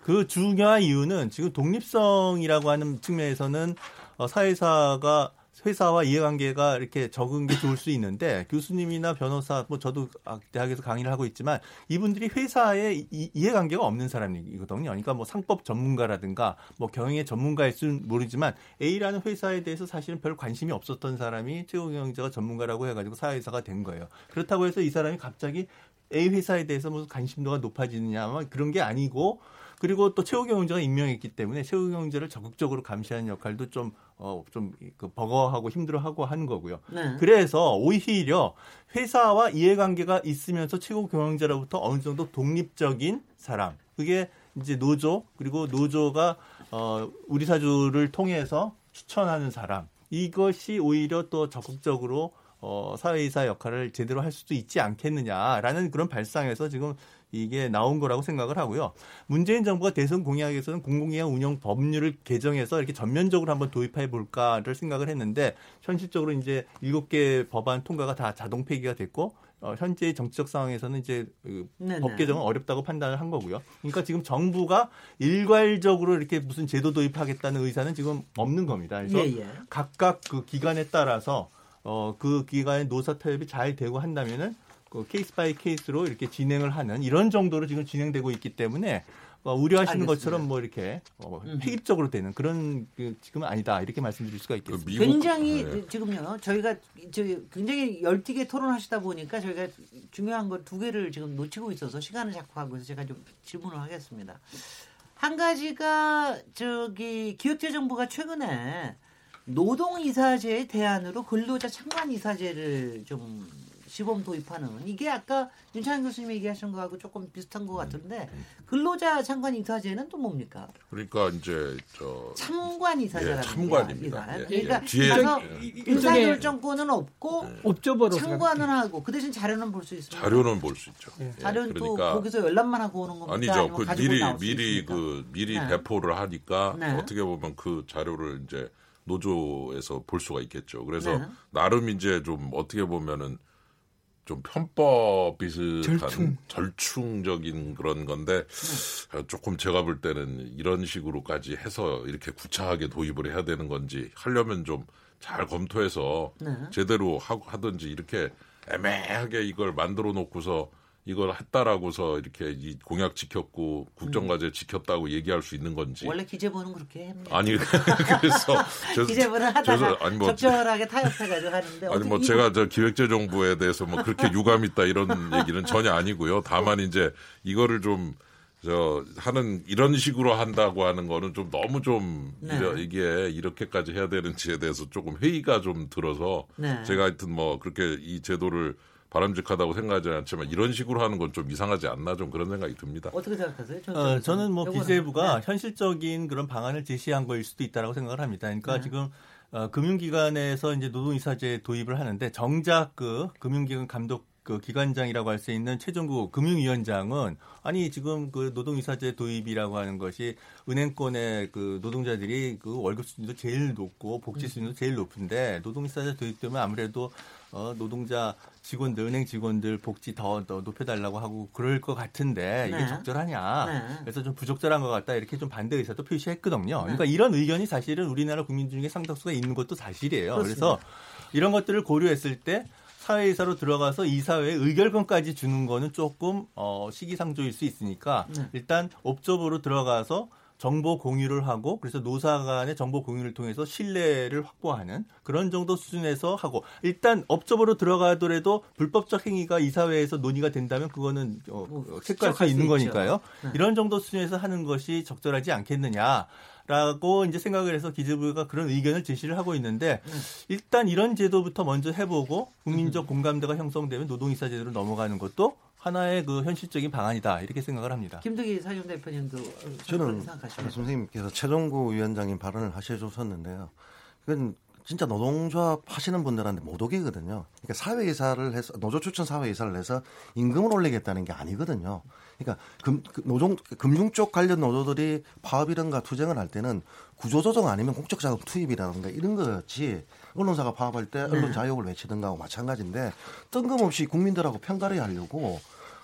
그 중요한 이유는 지금 독립성이라고 하는 측면에서는 어, 사회사가 회사와 이해관계가 이렇게 적은 게 좋을 수 있는데 교수님이나 변호사 뭐 저도 아, 대학에서 강의를 하고 있지만 이분들이 회사에 이, 이해관계가 없는 사람이거든요. 그러니까 뭐 상법 전문가라든가 뭐 경영의 전문가일 수는 모르지만 A라는 회사에 대해서 사실은 별 관심이 없었던 사람이 최고 경영자가 전문가라고 해가지고 사회사가 된 거예요. 그렇다고 해서 이 사람이 갑자기 A 회사에 대해서 무슨 관심도가 높아지느냐 그런 게 아니고 그리고 또 최고 경영자가 임명했기 때문에 최고 경영자를 적극적으로 감시하는 역할도 좀 어, 좀, 그, 버거하고 힘들어하고 하는 거고요. 네. 그래서 오히려 회사와 이해관계가 있으면서 최고 경영자로부터 어느 정도 독립적인 사람. 그게 이제 노조, 그리고 노조가, 어, 우리 사주를 통해서 추천하는 사람. 이것이 오히려 또 적극적으로 어, 사회이사 역할을 제대로 할 수도 있지 않겠느냐라는 그런 발상에서 지금 이게 나온 거라고 생각을 하고요. 문재인 정부가 대선 공약에서는 공공기관 운영 법률을 개정해서 이렇게 전면적으로 한번 도입해 볼까를 생각을 했는데 현실적으로 이제 일곱 개 법안 통과가 다 자동 폐기가 됐고 어, 현재의 정치적 상황에서는 이제 그 네네. 법 개정은 어렵다고 판단을 한 거고요. 그러니까 지금 정부가 일괄적으로 이렇게 무슨 제도 도입하겠다는 의사는 지금 없는 겁니다. 그래서 예, 예. 각각 그 기관에 따라서 어, 그 기관의 노사 타협이 잘 되고 한다면은 그 case by case로 이렇게 진행을 하는 이런 정도로 지금 진행되고 있기 때문에 어, 우려하시는 알겠습니다. 것처럼 뭐 이렇게 어, 음. 획일적으로 되는 그런 그 지금은 아니다 이렇게 말씀드릴 수가 그 있겠습니다. 미국 굉장히 네. 지금요 저희가 저기 굉장히 열띠게 토론하시다 보니까 저희가 중요한 걸 두 개를 지금 놓치고 있어서 시간을 자꾸 하고 있어서 제가 좀 질문을 하겠습니다. 한 가지가 저기 기획재정부가 최근에 노동이사제의 대안으로 근로자 참관이사제를 좀 시범 도입하는 이게 아까 윤창현 교수님이 얘기하신 거하고 조금 비슷한 것 같은데 근로자 참관 이사제는 또 뭡니까? 그러니까 이제 저 참관 이사제라는 예, 참관입니다. 게 예, 그러니까 예. 뒤에 가서 예. 의사결정권은 없고 업적으로 참관은 하고 그 대신 자료는 볼 수 있습니다. 자료는 볼 수 있죠. 예, 자료는 또 그러니까 거기서 열람만 하고 오는 겁니까? 아니죠. 그 미리 미리? 그 미리 네. 배포를 하니까 네. 어떻게 보면 그 자료를 이제 노조에서 볼 수가 있겠죠. 그래서 네. 나름 이제 좀 어떻게 보면은 좀 편법 비슷한 절충. 절충적인 그런 건데 네. 어, 조금 제가 볼 때는 이런 식으로까지 해서 이렇게 구차하게 도입을 해야 되는 건지 하려면 좀 잘 검토해서 네. 제대로 하고 하든지 이렇게 애매하게 이걸 만들어 놓고서 이걸 했다라고서 이렇게 이 공약 지켰고 국정과제 지켰다고 얘기할 수 있는 건지 음. 원래 기재부는 그렇게 합니다. 아니 그래서 저- 기재부는 하다가 아니 뭐 적절하게 타협해가지고 하는데 아니 뭐 어떻게 제가 저 기획재정부에 대해서 뭐 그렇게 유감 있다 이런 얘기는 전혀 아니고요. 다만 이제 이거를 좀 저 하는 이런 식으로 한다고 하는 거는 좀 너무 좀 네. 이게 이렇게까지 해야 되는지에 대해서 조금 회의가 좀 들어서 네. 제가 하여튼 뭐 그렇게 이 제도를 바람직하다고 생각하지 않지만 이런 식으로 하는 건 좀 이상하지 않나 좀 그런 생각이 듭니다. 어떻게 생각하세요? 어, 저는 뭐 기재부가 네. 현실적인 그런 방안을 제시한 거일 수도 있다라고 생각을 합니다. 그러니까 네. 지금 어, 금융기관에서 이제 노동이사제 도입을 하는데 정작 그 금융기관 감독 그 기관장이라고 할 수 있는 최종구 금융위원장은 아니 지금 그 노동이사제 도입이라고 하는 것이 은행권의 그 노동자들이 그 월급 수준도 제일 높고 복지 수준도 제일 높은데 노동이사제 도입되면 아무래도 어 노동자 직원들 은행 직원들 복지 더, 더 높여달라고 하고 그럴 것 같은데 이게 네. 적절하냐 네. 그래서 좀 부적절한 것 같다 이렇게 좀 반대 의사도 표시했거든요. 네. 그러니까 이런 의견이 사실은 우리나라 국민 중에 상당수가 있는 것도 사실이에요. 그래서 그렇습니다. 이런 것들을 고려했을 때 사회이사로 들어가서 이사회에 의결권까지 주는 거는 조금 어, 시기상조일 수 있으니까 네. 일단 업적으로 들어가서 정보 공유를 하고 그래서 노사 간의 정보 공유를 통해서 신뢰를 확보하는 그런 정도 수준에서 하고 일단 업적으로 들어가더라도 불법적 행위가 이사회에서 논의가 된다면 그거는 어, 뭐, 어, 체크할 수 지적할 수 있는 있죠. 거니까요. 네. 이런 정도 수준에서 하는 것이 적절하지 않겠느냐. 라고 이제 생각을 해서 기재부가 그런 의견을 제시를 하고 있는데 네. 일단 이런 제도부터 먼저 해보고 국민적 공감대가 형성되면 노동이사 제도로 넘어가는 것도 하나의 그 현실적인 방안이다 이렇게 생각을 합니다. 김덕기 사정 대표님도 저는 생각하시나요? 선생님께서 최종구 위원장님 발언을 하셔줬었는데요. 그건 진짜 노동조합 하시는 분들한테 모독이거든요. 그러니까 사회이사를 해서 노조 추천 사회이사를 해서 임금을 올리겠다는 게 아니거든요. 그러니까 금, 그 노동 금융 쪽 관련 노조들이 파업이든가 투쟁을 할 때는 구조조정 아니면 공적 자금 투입이라든가 이런 거였지 언론사가 파업할 때 언론 자유를 외치든가 하고 마찬가지인데 뜬금없이 국민들하고 편가르 하려고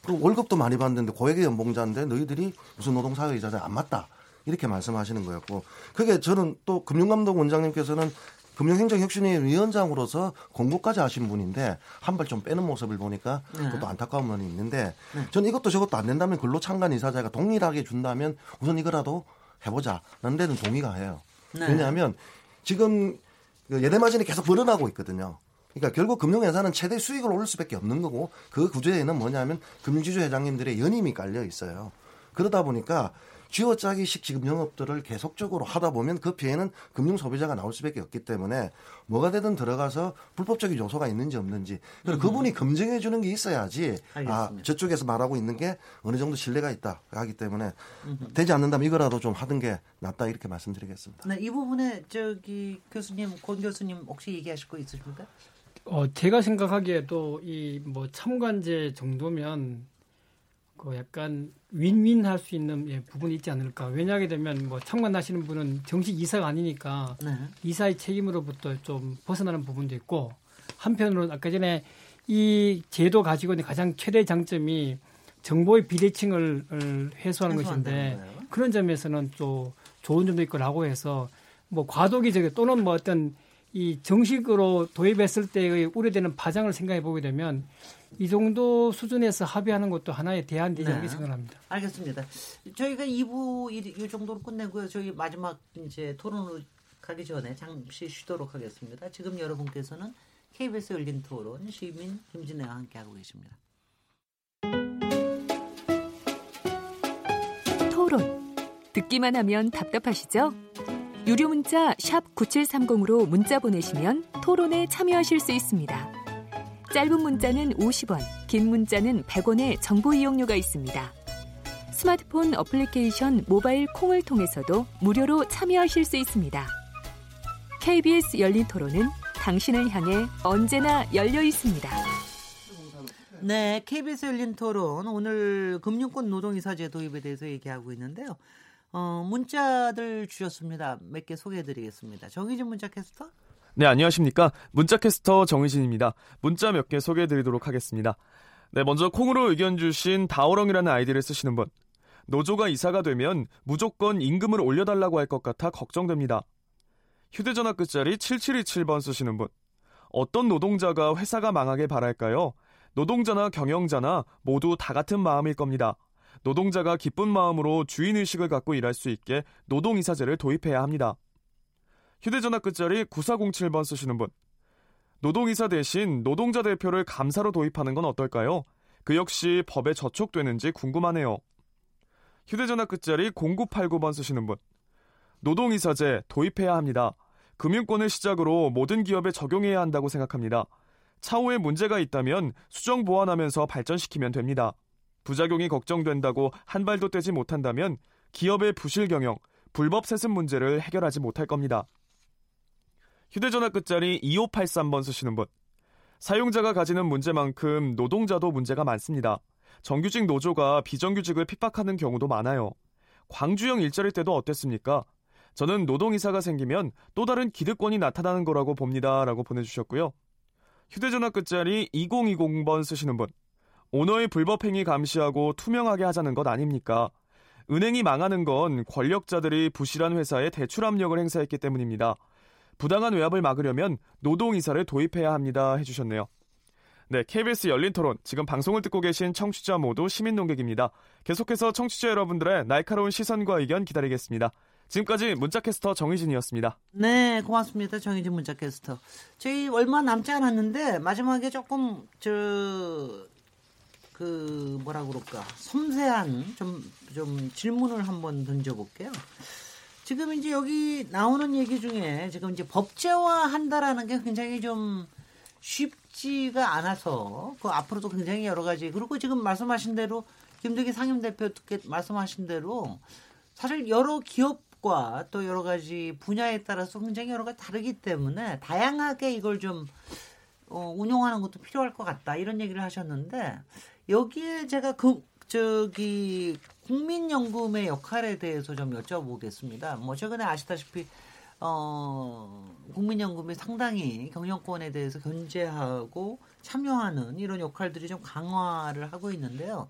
그리고 월급도 많이 받는데 고액의 연봉자인데 너희들이 무슨 노동사회이사에 안 맞다 이렇게 말씀하시는 거였고 그게 저는 또 금융감독 원장님께서는 금융행정혁신위 위원장으로서 공부까지 하신 분인데 한 발 좀 빼는 모습을 보니까 네. 그것도 안타까운 면이 있는데 저는 이것도 저것도 안 된다면 근로창간 이사자가 동일하게 준다면 우선 이거라도 해보자라는 데는 동의가 해요. 네. 왜냐하면 지금 그 예대 마진이 계속 불어나고 있거든요. 그러니까 결국 금융회사는 최대 수익을 올릴 수밖에 없는 거고 그 구조에는 뭐냐면 금융지주 회장님들의 연임이 깔려 있어요. 그러다 보니까 쥐어짜기식 지금 영업들을 계속적으로 하다 보면 그 피해는 금융 소비자가 나올 수밖에 없기 때문에 뭐가 되든 들어가서 불법적인 요소가 있는지 없는지 그리고 그분이 검증해 주는 게 있어야지 아 음. 알겠습니다. 저쪽에서 말하고 있는 게 어느 정도 신뢰가 있다 하기 때문에 되지 않는다면 이거라도 좀 하던 게 낫다 이렇게 말씀드리겠습니다. 네, 이 부분에 저기 교수님, 권 교수님 혹시 얘기하실 거 있으십니까? 어, 제가 생각하기에도 이 뭐 참관제 정도면 그 약간 윈윈 할 수 있는 예, 부분이 있지 않을까. 왜냐하게 되면 뭐 참관하시는 분은 정식 이사가 아니니까 네. 이사의 책임으로부터 좀 벗어나는 부분도 있고 한편으로는 아까 전에 이 제도 가지고 있는 가장 최대 장점이 정보의 비대칭을 을 해소하는 것인데 거예요. 그런 점에서는 또 좋은 점도 있고라고 해서 뭐 과도기적인 또는 뭐 어떤 이 정식으로 도입했을 때의 우려되는 파장을 생각해 보게 되면 이 정도 수준에서 합의하는 것도 하나의 대안이지 않게 네. 생각합니다. 알겠습니다. 저희가 2부 이, 이 정도로 끝내고요. 저희 마지막 이제 토론을 가기 전에 잠시 쉬도록 하겠습니다. 지금 여러분께서는 KBS 열린 토론 시민 김진애와 함께하고 계십니다. 토론. 듣기만 하면 답답하시죠? 유료 문자 9730으로 문자 보내시면 토론에 참여하실 수 있습니다. 짧은 문자는 50원, 긴 문자는 100원의 정보 이용료가 있습니다. 스마트폰 어플리케이션 모바일 콩을 통해서도 무료로 참여하실 수 있습니다. KBS 열린 토론은 당신을 향해 언제나 열려 있습니다. 네, KBS 열린 토론 오늘 금융권 노동이사제 도입에 대해서 얘기하고 있는데요. 어, 문자들 주셨습니다. 몇 개 소개해드리겠습니다. 정희진 문자 캐스터. 네, 안녕하십니까. 문자캐스터 정희진입니다. 문자 몇 개 소개해 드리도록 하겠습니다. 네, 먼저 콩으로 의견 주신 다오렁이라는 아이디를 쓰시는 분. 노조가 이사가 되면 무조건 임금을 올려달라고 할 것 같아 걱정됩니다. 휴대전화 끝자리 7727번 쓰시는 분. 어떤 노동자가 회사가 망하게 바랄까요? 노동자나 경영자나 모두 다 같은 마음일 겁니다. 노동자가 기쁜 마음으로 주인의식을 갖고 일할 수 있게 노동이사제를 도입해야 합니다. 휴대전화 끝자리 9407번 쓰시는 분. 노동이사 대신 노동자 대표를 감사로 도입하는 건 어떨까요? 그 역시 법에 저촉되는지 궁금하네요. 휴대전화 끝자리 0989번 쓰시는 분. 노동이사제 도입해야 합니다. 금융권을 시작으로 모든 기업에 적용해야 한다고 생각합니다. 차후에 문제가 있다면 수정 보완하면서 발전시키면 됩니다. 부작용이 걱정된다고 한 발도 떼지 못한다면 기업의 부실 경영, 불법 세습 문제를 해결하지 못할 겁니다. 휴대전화 끝자리 2583번 쓰시는 분. 사용자가 가지는 문제만큼 노동자도 문제가 많습니다. 정규직 노조가 비정규직을 핍박하는 경우도 많아요. 광주형 일자리 때도 어땠습니까? 저는 노동이사가 생기면 또 다른 기득권이 나타나는 거라고 봅니다. 라고 보내주셨고요. 휴대전화 끝자리 2020번 쓰시는 분. 오너의 불법행위 감시하고 투명하게 하자는 것 아닙니까? 은행이 망하는 건 권력자들이 부실한 회사에 대출 압력을 행사했기 때문입니다. 부당한 외압을 막으려면 노동이사를 도입해야 합니다. 해주셨네요. 네, KBS 열린 토론. 지금 방송을 듣고 계신 청취자 모두 시민 농객입니다. 계속해서 청취자 여러분들의 날카로운 시선과 의견 기다리겠습니다. 지금까지 문자캐스터 정희진이었습니다. 네, 고맙습니다. 정희진 문자캐스터. 저희 얼마 남지 않았는데 마지막에 조금 저 그 뭐라 그럴까 섬세한 좀 좀 질문을 한번 던져볼게요. 지금 이제 여기 나오는 얘기 중에 지금 이제 법제화 한다라는 게 굉장히 좀 쉽지가 않아서 그 앞으로도 굉장히 여러 가지 그리고 지금 말씀하신 대로 김대기 상임 대표께 말씀하신 대로 사실 여러 기업과 또 여러 가지 분야에 따라서 굉장히 여러 가지 다르기 때문에 다양하게 이걸 좀 어, 운용하는 것도 필요할 것 같다 이런 얘기를 하셨는데 여기에 제가 그 저기 국민연금의 역할에 대해서 좀 여쭤보겠습니다. 뭐 최근에 아시다시피 어, 국민연금이 상당히 경영권에 대해서 견제하고 참여하는 이런 역할들이 좀 강화를 하고 있는데요.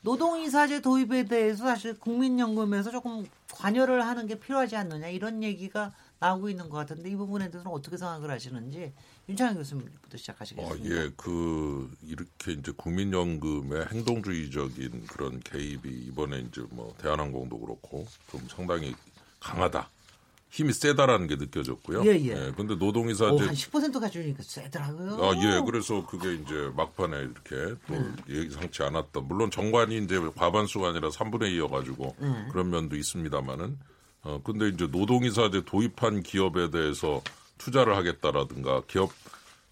노동이사제 도입에 대해서 사실 국민연금에서 조금 관여를 하는 게 필요하지 않느냐 이런 얘기가 나오고 있는 것 같은데 이 부분에 대해서는 어떻게 생각을 하시는지 윤창현 교수님부터 시작하시겠습니다. 어, 예, 그 이렇게 이제 국민연금의 행동주의적인 그런 개입이 이번에 이제 뭐 대한항공도 그렇고 좀 상당히 강하다. 힘이 세다라는 게 느껴졌고요. 예, 예. 근데 노동이사 오, 이제 한 10%가 주니까 세더라고요. 아, 예. 그래서 그게 이제 막판에 이렇게 또 음. 예상치 않았다. 물론 정관이 이제 과반수가 아니라 3분의 2여 가지고 음. 그런 면도 있습니다만은 어, 근데 이제 노동이사제 도입한 기업에 대해서 투자를 하겠다라든가 기업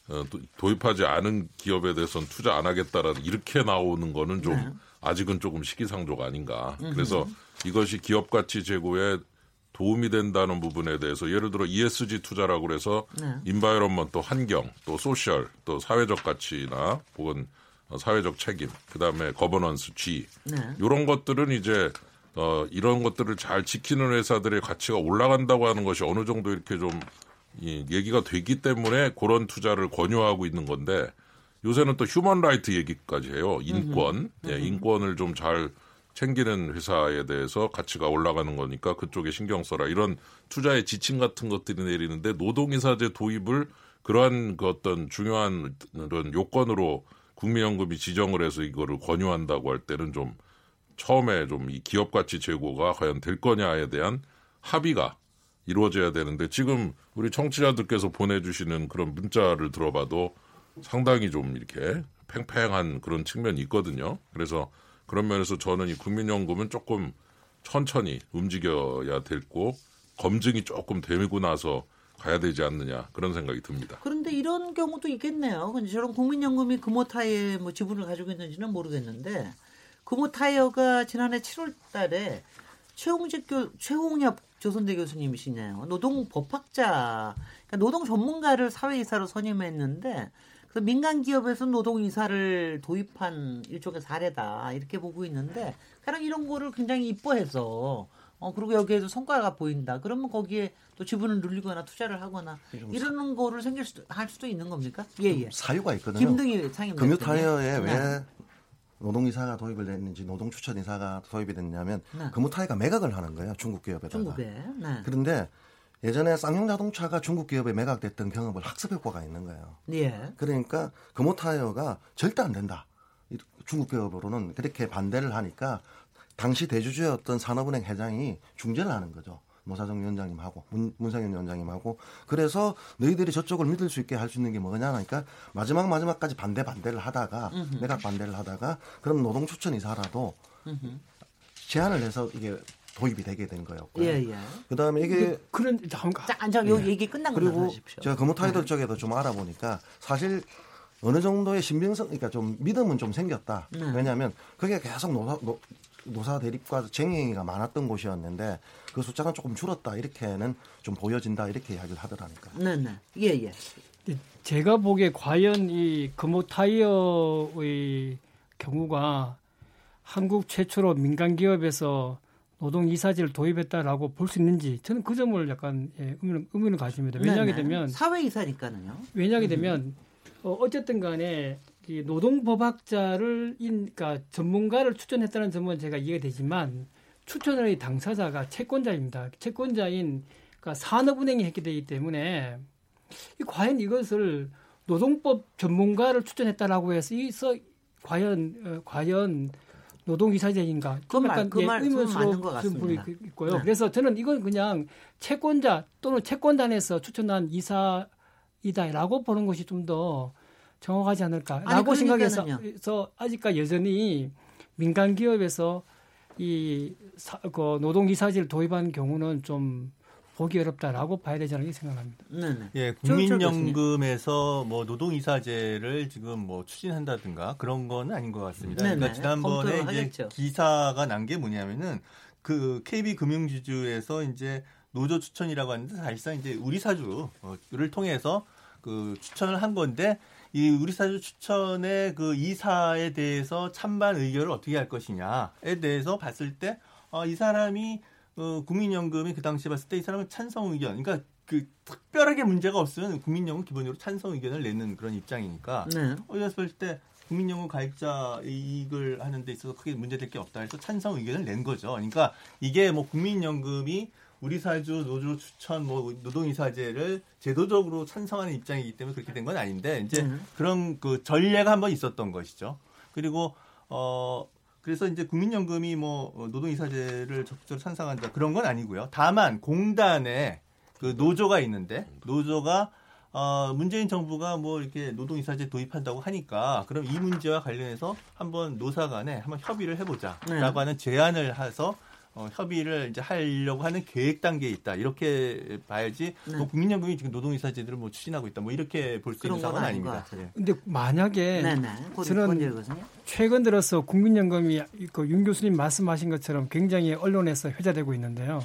어, 도- 도입하지 않은 기업에 대해서는 투자 안 하겠다라는 이렇게 나오는 거는 좀 네. 아직은 조금 시기상조가 아닌가. 음흠. 그래서 이것이 기업 가치 제고에 도움이 된다는 부분에 대해서 예를 들어 ESG 투자라고 그래서 네. environment 또 환경 또 social 또 사회적 가치나 혹은 어, 사회적 책임 그다음에 governance G 네. 이런 것들은 이제 어 이런 것들을 잘 지키는 회사들의 가치가 올라간다고 하는 것이 어느 정도 이렇게 좀 이, 얘기가 되기 때문에 그런 투자를 권유하고 있는 건데 요새는 또 human right 얘기까지 해요. 인권. 예, 인권을 좀 잘 챙기는 회사에 대해서 가치가 올라가는 거니까 그쪽에 신경 써라. 이런 투자의 지침 같은 것들이 내리는데 노동이사제 도입을 그러한 그 어떤 중요한 그런 요건으로 국민연금이 지정을 해서 이거를 권유한다고 할 때는 좀 처음에 좀 이 기업 가치 제고가 과연 될 거냐에 대한 합의가 이루어져야 되는데 지금 우리 청취자들께서 보내주시는 그런 문자를 들어봐도 상당히 좀 이렇게 팽팽한 그런 측면이 있거든요. 그래서 그런 면에서 저는 이 국민연금은 조금 천천히 움직여야 되고 검증이 조금 되고 나서 가야 되지 않느냐 그런 생각이 듭니다. 그런데 이런 경우도 있겠네요. 저런 국민연금이 금호타이에 뭐 지분을 가지고 있는지는 모르겠는데 금호 타이어가 지난해 7월 달에 최홍직 교 최홍엽 조선대 교수님이시네요. 노동 법학자, 그러니까 노동 전문가를 사회이사로 선임했는데 그 민간 기업에서 노동 이사를 도입한 일종의 사례다 이렇게 보고 있는데 가령 이런 거를 굉장히 이뻐해서 어 그리고 여기에도 성과가 보인다. 그러면 거기에 또 지분을 늘리거나 투자를 하거나 좀 이러는 거를 생길 수도 할 수도 있는 겁니까? 예 예. 사유가 있거든요. 김등희 상임 금융. 타이어에 네. 왜 노동이사가 도입을 됐는지 노동 추천 이사가 도입이 됐냐면 네. 금융 타이어가 매각을 하는 거예요 중국 기업에다가. 중국에. 네. 그런데 예전에 쌍용 자동차가 중국 기업에 매각됐던 경험을 학습 효과가 있는 거예요. 예. 그러니까 금호 타이어가 절대 안 된다. 이 중국 기업으로는 그렇게 반대를 하니까 당시 대주주였던 산업은행 회장이 중재를 하는 거죠. 노사정 위원장님하고 문, 문상현 위원장님하고 그래서 너희들이 저쪽을 믿을 수 있게 할 수 있는 게 뭐냐 하니까 마지막 마지막까지 반대 반대를 하다가 음흠. 매각 반대를 하다가 그럼 노동 추천 이사라도 음흠. 제안을 해서 이게 도입이 되게 된 거였고요. 예, 예. 그다음에 이게 그런 자, 자, 요 얘기 끝나고 나서 그리고. 제가 금호타이어들 쪽에도 좀 알아보니까 사실 어느 정도의 신빙성, 그러니까 좀 믿음은 좀 생겼다. 네. 왜냐하면 그게 계속 노사, 노, 노사 대립과 쟁의가 많았던 곳이었는데 그 숫자가 조금 줄었다 이렇게는 좀 보여진다 이렇게 이야기를 하더라니까. 네네. 예, 예. 제가 보기에 과연 이 금호 타이어의 경우가 한국 최초로 민간 기업에서 노동 이사제를 도입했다라고 볼 수 있는지 저는 그 점을 약간 예, 의문을, 의문을 가집니다. 왜냐하게 네네. 되면 사회 이사니까는요. 왜냐하게 되면 어, 어쨌든 간에 이 노동법학자를 인, 그러니까 전문가를 추천했다는 점은 제가 이해가 되지만 추천의 당사자가 채권자입니다. 채권자인 그러니까 산업은행이 했기 되기 때문에 이 과연 이것을 노동법 전문가를 추천했다라고 해서 이서 과연 어, 과연 노동이사제인가? 그 말- 약간 그 예, 말- 의문스러운. 부분이 있고요. 네. 그래서 저는 이건 그냥 채권자 또는 채권단에서 추천한 이사이다라고 보는 것이 좀더 정확하지 않을까라고 아니, 생각해서 아직까지 여전히 민간 기업에서 이 사, 그 노동 이사제를 도입한 경우는 좀 보기 어렵다라고 봐야 되지 않을까 생각합니다. 네네. 예, 국민연금에서 뭐 노동이사제를 지금 뭐 추진한다든가 그런 거는 아닌 것 같습니다. 네네. 그러니까 지난번에 이제 하겠죠. 기사가 난 게 뭐냐면은 그 KB 금융지주에서 이제 노조 추천이라고 하는데 사실상 이제 우리 사주를 통해서 그 추천을 한 건데 이 우리 사주 추천의 그 이사에 대해서 찬반 의결을 어떻게 할 것이냐에 대해서 봤을 때 어, 이 사람이 어, 국민연금이 그 당시에 봤을 때 이 사람은 찬성 의견, 그러니까 그 특별하게 문제가 없으면 국민연금 기본적으로 찬성 의견을 내는 그런 입장이니까 네. 어렸을 때 국민연금 가입자 이익을 하는 데 있어서 크게 문제될 게 없다 해서 찬성 의견을 낸 거죠. 그러니까 이게 뭐 국민연금이 우리 사주 노조 추천 뭐 노동이사제를 제도적으로 찬성하는 입장이기 때문에 그렇게 된 건 아닌데 이제 음. 그런 그 전례가 한번 있었던 것이죠. 그리고 어 그래서 이제 국민연금이 뭐 어, 노동이사제를 적극적으로 찬성한다 그런 건 아니고요. 다만 공단에 그 노조가 있는데 노조가 어, 문재인 정부가 뭐 이렇게 노동이사제 도입한다고 하니까 그럼 이 문제와 관련해서 한번 노사 간에 한번 협의를 해보자라고 네. 하는 제안을 해서 어, 협의를 이제 하려고 하는 계획 단계에 있다 이렇게 봐야지 네. 뭐 국민연금이 지금 노동이사제들을 뭐 추진하고 있다 뭐 이렇게 볼 수 있는 상황은 아닙니다. 예. 근데 만약에 네네. 고- 저는. 최근 들어서 국민연금이 그 윤 교수님 말씀하신 것처럼 굉장히 언론에서 회자되고 있는데요.